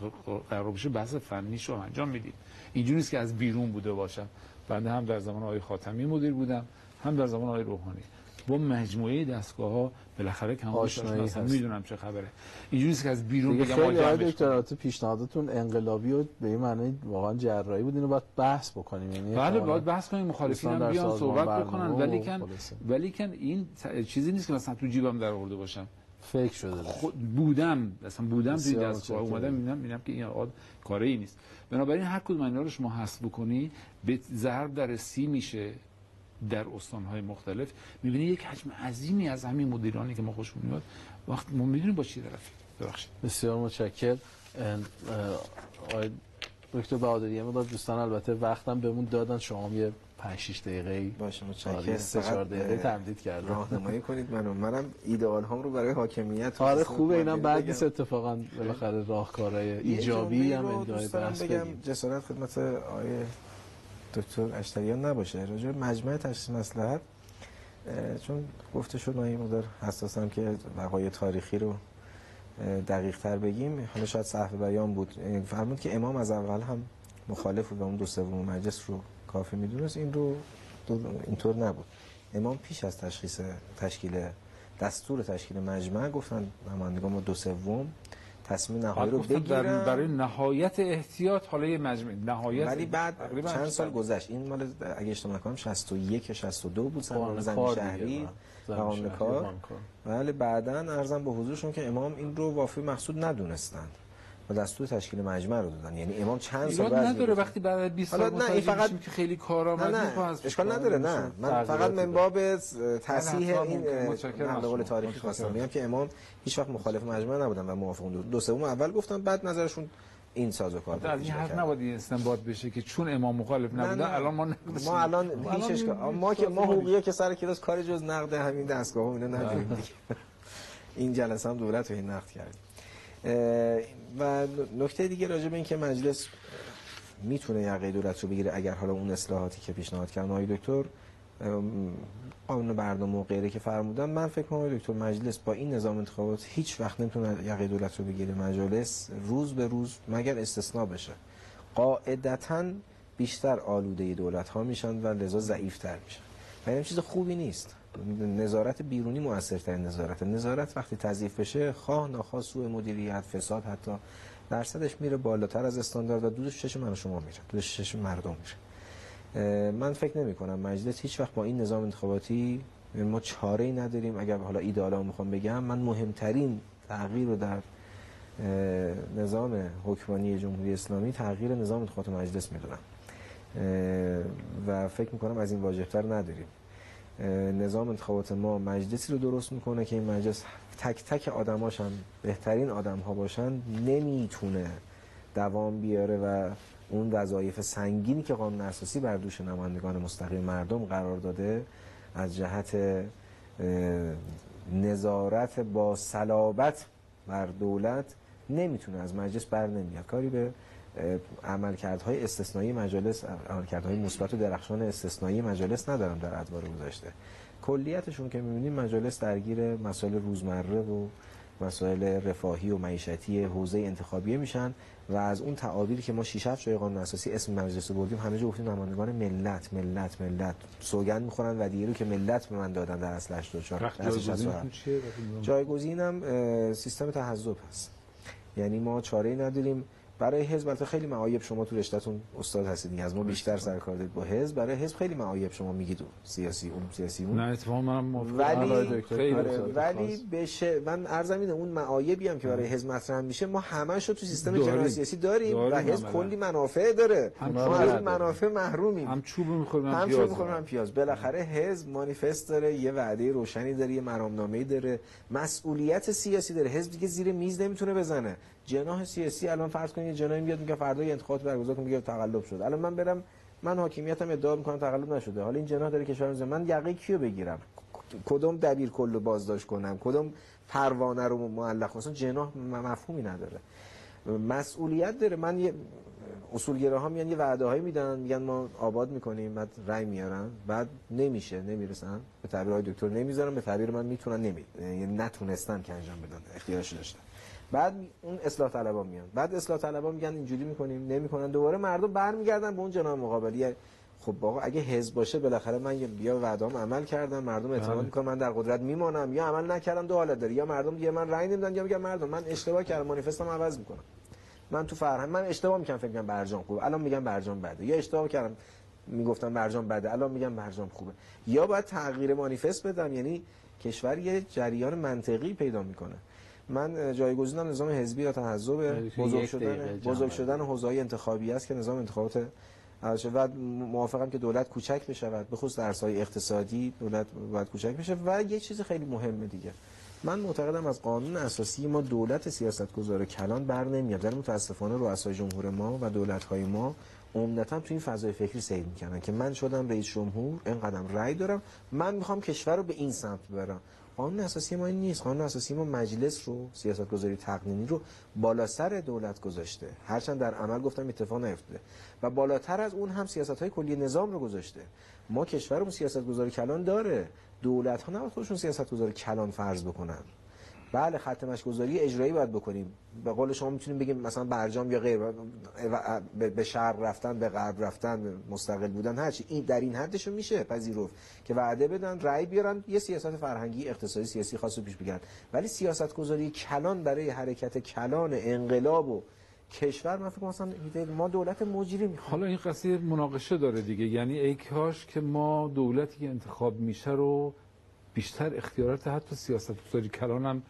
قرار بشه بحث فنیش رو انجام می‌دید. اینجوری نیست که از بیرون بوده باشم. بنده هم در زمان آقای خاتمی مدیر بودم هم در زمان آقای روحانی. با مجموعه دستگاه ها بالاخره کم آشنایی هست. می‌دونم چه خبره. اینجوری که از بیرون بگم خیلی. دکترات پیشنهاداتون انقلابی و به این معنی واقعا جراحی بود. اینو باید بحث بکنیم. یعنی بله باید بحث کنیم. مخالفین هم بیان صحبت بکنن. ولی کن. ولی کن این چیزی نیست که مثلا تو جیبم در آورده باشم. فکر شده ده. خود بودم. مثلا بودم توی دستگاه. اومدم می‌بینم می‌بینم که این آقا کاره ای نیست. بنابراین هر کدوم اینا رو شما حذف بکنی به ضرب در سی میشه. در استانهای مختلف. می‌بینی یک حجم عظیمی از همین مدیرانی که ما خوشمون میاد وقت ما می‌دونیم با چی طرفیم ببخشید. بسیار متشکر دکتر بهادری یه مقدار دوستان البته وقتم بهمون دادن. شما هم یه 5 6 دقیقه باشه متشکرم. سه چهار فقط، دقیقه اه، تمدید کردم. راهنمایی کنید منو. منم ایدئال هام رو برای حاکمیت آره خوبه اینم مردم بعد. نیست اتفاقا بالاخره راهکارهای ایجابی هم دارم بحث بگم جسارت خدمت آقای دکتر اشتریان نباشه. راجع مجمع تشخیص مصلحت اه، چون گفته شد من مقدار حساسم که وقایع تاریخی رو دقیق تر بگیم. حالا شاید صحف بیان بود. فرمود که امام از اول هم مخالف بود و اون دو سوم مجلس رو کافی می‌دونست. این رو اینطور نبود. امام پیش از تشخیص تشکیل دستور تشکیل مجمع گفتن نمایندگان ما دو سوم تصمیم نهایی رو بگیرن برای نهایت احتیاط حالا یه مجمع نهایت ولی بعد چند سال. گذشت. این مال اگه اشتباه نکنم 61 یا 62 بود قانون زمین شهری کار قانون کار. ولی بعدا ارزم به حضورشون که امام این رو وافی مقصود ندونستند. و دستور تشکیل مجمع رو دادن. یعنی امام چند سال بعد نداره وقتی بعد از 20 حالا سال نه، این فقط- که خیلی کارآمد نه اشکال نداره نه. من فقط من باب تصحیح این نقل قول. تاریخی. خواستم. بگم که امام هیچ وقت مخالف مجمع نبودن و موافق دو, دو سوم اول گفتم بعد نظرشون این سازوکار بود از این حرف. نباید این استنباط بشه که چون امام مخالف نبودن. الان ما نقدش ما الان می‌کنیم. هیچ الان اشکال این- ما که ما حقوقی که سر کلاس کاری جز نقد همین دستگاه و اینا نداریم این جلسه هم دولت رو این نقد کردیم و نکته دیگه راجع به این که مجلس می‌تونه یقه دولت رو بگیره اگر حالا اون اصلاحاتی که پیشنهاد کردن آقای دکتر قانون برنامه و غیره که فرمودن من فکر کنم دکتر مجلس با این نظام انتخابات هیچ وقت نمی‌تونه یقه دولت رو بگیره مجلس روز به روز مگر استثناء بشه. قاعدتا بیشتر آلوده دولت ها میشن و لذا ضعیفتر میشن. و این چیز خوبی نیست. نظارت بیرونی موثرترین نظارت نظارت وقتی تضعیف بشه خواه ناخواه سوء مدیریت فساد حتی درصدش میره بالاتر از استاندارد و دودش چشم من و شما میره دودش چشم مردم میره من فکر نمی کنم. مجلس هیچ وقت با این نظام انتخاباتی ما چاره ای نداریم. اگر حالا ایدالا می‌خوام بگم من مهمترین تغییر رو در نظام حکمرانی جمهوری اسلامی تغییر نظام انتخابات مجلس می‌دونم. و فکر می‌کنم از این واجهتر نداریم. نظام انتخابات ما مجلسی رو درست می‌کنه که این مجلس تک تک آدماش هم بهترین آدم ها باشن نمی‌تونه دوام بیاره و اون وظایف سنگینی که قانون اساسی بر دوش نمایندگان مستقیم مردم قرار داده از جهت نظارت با صلابت بر دولت نمی‌تونه از مجلس بر نمیاد. کاری به عملکردهای استثنایی مجالس عملکردهای مثبت و درخشان استثنایی مجالس ندارم در ادوار گذشته. کلیتشون که می‌بینیم مجالس درگیر مسائل روزمره و مسائل رفاهی و معیشتی حوزه انتخابیه میشن و از اون تعابیری که ما شیش هفت جای قانون اساسی اسم مجلس رو بردیم همه جا گفتیم نمایندگان ملت ملت ملت. سوگند می‌خورن و دیگه رو که ملت به من دادن در اصل 84 وقت در اصل جایگزین 67. تو چیه؟ وقتی- جایگزینم سیستم تحزب هست. یعنی ما چاره نداریم. برای حزب البته خیلی معایب شما تو رشتهتون استاد هستید. از ما بیشتر سر کار دارید با حزب برای حزب خیلی معایب شما میگید سیاسی اون سیاسی اون نه اتفاقا منم. ولی خیلی ولی. بشه من ارزم اینه اون معایبی هم که برای حزب مطرح میشه ما همش رو تو سیستم. جنرال سیاسی داریم, و حزب. کلی منافع داره ما از. منافع محرومیم هم چوب می‌خوریم هم هم پیاز چوب می‌خوریم، پیاز بالاخره حزب مانیفست داره یه وعده روشنی داره یه مرامنامه‌ای داره مسئولیت سیاسی داره حزب دیگه زیر میز نمی‌تونه بزنه جناح سیاسی الان فرض کنید یه جناحی میاد میگه فردا یه انتخابات برگزار کن میگه تقلب شد الان من برم من حاکمیتم ادعا می‌کنم تقلب نشده. حالا این جناح داره کشور من یقه کیو بگیرم؟ کدوم دبیر کل رو بازداشت کنم؟ کدوم پروانه رو معلق کنم؟ اصلا جناح مفهومی نداره. مسئولیت داره. من یه اصولگراها میان یه وعده هایی میدن میگن ما آباد می‌کنیم بعد رای میارن. بعد نمیشه نمی‌رسن. به تعبیر دکتر نمی‌ذارن به تعبیر من می‌تونن نمی یعنی نتونستن که انجام بدن اختیارش داشتن. بعد اون اصلاح طلبا میان. بعد اصلاح طلبا میگن اینجوری می‌کنیم نمی‌کنن. دوباره مردم برمیگردن به اون جناح مقابلی. خب آقا اگه حزب باشه بالاخره من یه بیا وعدهام عمل کردم مردم اعتماد بله. می‌کنن من در قدرت میمانم یا عمل نکردم دو حالت داره. یا مردم دیگه من رأی نمیدن یا میگن مردم من اشتباه کردم مانیفستم عوض می‌کنم. من تو فرهنگ من اشتباه می‌کنم فکر می‌کنم برجام خوبه. الان میگم برجام بده. یا اشتباه کردم می‌گفتم برجام بده. الان میگم برجام خوبه. یا باید تغییر مانیفست بدم. یعنی کشور یه جریان منطقی پیدا می‌کنه. من جایگزینم نظام حزبی یا تحزب یعنی بزرگ شدن بزرگ. شدن حوزه‌های انتخابی است که نظام انتخابات. و موافقم که دولت کوچک بشود به خصوص در اقتصادی دولت باید کوچک بشه. و یه چیز خیلی مهمه دیگه. من معتقدم از قانون اساسی ما دولت سیاستگزار کلان بر نمیاد. ولی متاسفانه رؤسای جمهور ما و دولت های ما عمدتا تو این فضای فکری سیر می‌کنن که من شدم رئیس جمهور اینقدر رأی دارم. من می‌خوام کشور رو به این سمت ببرم. قانون اساسی ما این نیست. قانون اساسی ما مجلس رو سیاستگذاری تقنینی رو بالا سر دولت گذاشته. هرچند در عمل گفتم اتفاق نیفتاده. و بالاتر از اون هم سیاست های کلی نظام رو گذاشته. ما کشورمون سیاستگذاری کلان داره. دولت ها نباید خودشون سیاستگذاری کلان فرض بکنن. بله خط گذاری اجرایی باید بکنیم. به قول شما می‌تونیم بگیم مثلا برجام یا غیر به شرق رفتن به غرب رفتن مستقل بودن هرچی این در این حدشون میشه پذیرفت که وعده بدن رأی بیارن یه سیاست فرهنگی اقتصادی سیاسی خاص رو پیش بگیرن. ولی سیاست گذاری کلان برای حرکت کلان انقلاب و کشور من فکر مثلا ما دولت مجری می‌خوام. حالا این قضیه مناقشه داره دیگه. یعنی ای کاش که ما دولتی که انتخاب میشه رو بیشتر اختیارات حتی سیاست گذاری کلان هم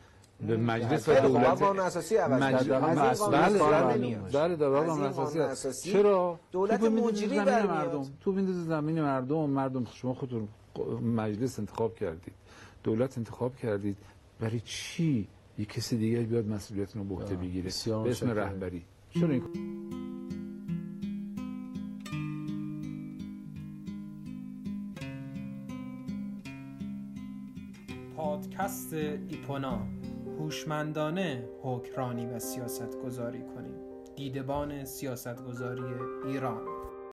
به مجلس و دولت قانون اساسی عوض مجلس بله اساسی بله در قانون اساسی چرا؟ دولت مجری. مردم. تو بمیری زمین مردم مردم شما خودتون مجلس انتخاب کردید. دولت انتخاب کردید. برای چی؟ یک کسی دیگه بیاد مسئولیت رو به عهده بگیره. به اسم. رهبری. چرا این پادکست ایپونا. هوشمندانه حکمرانی و سیاست گذاری کنیم. دیدبان سیاست گذاری ایران.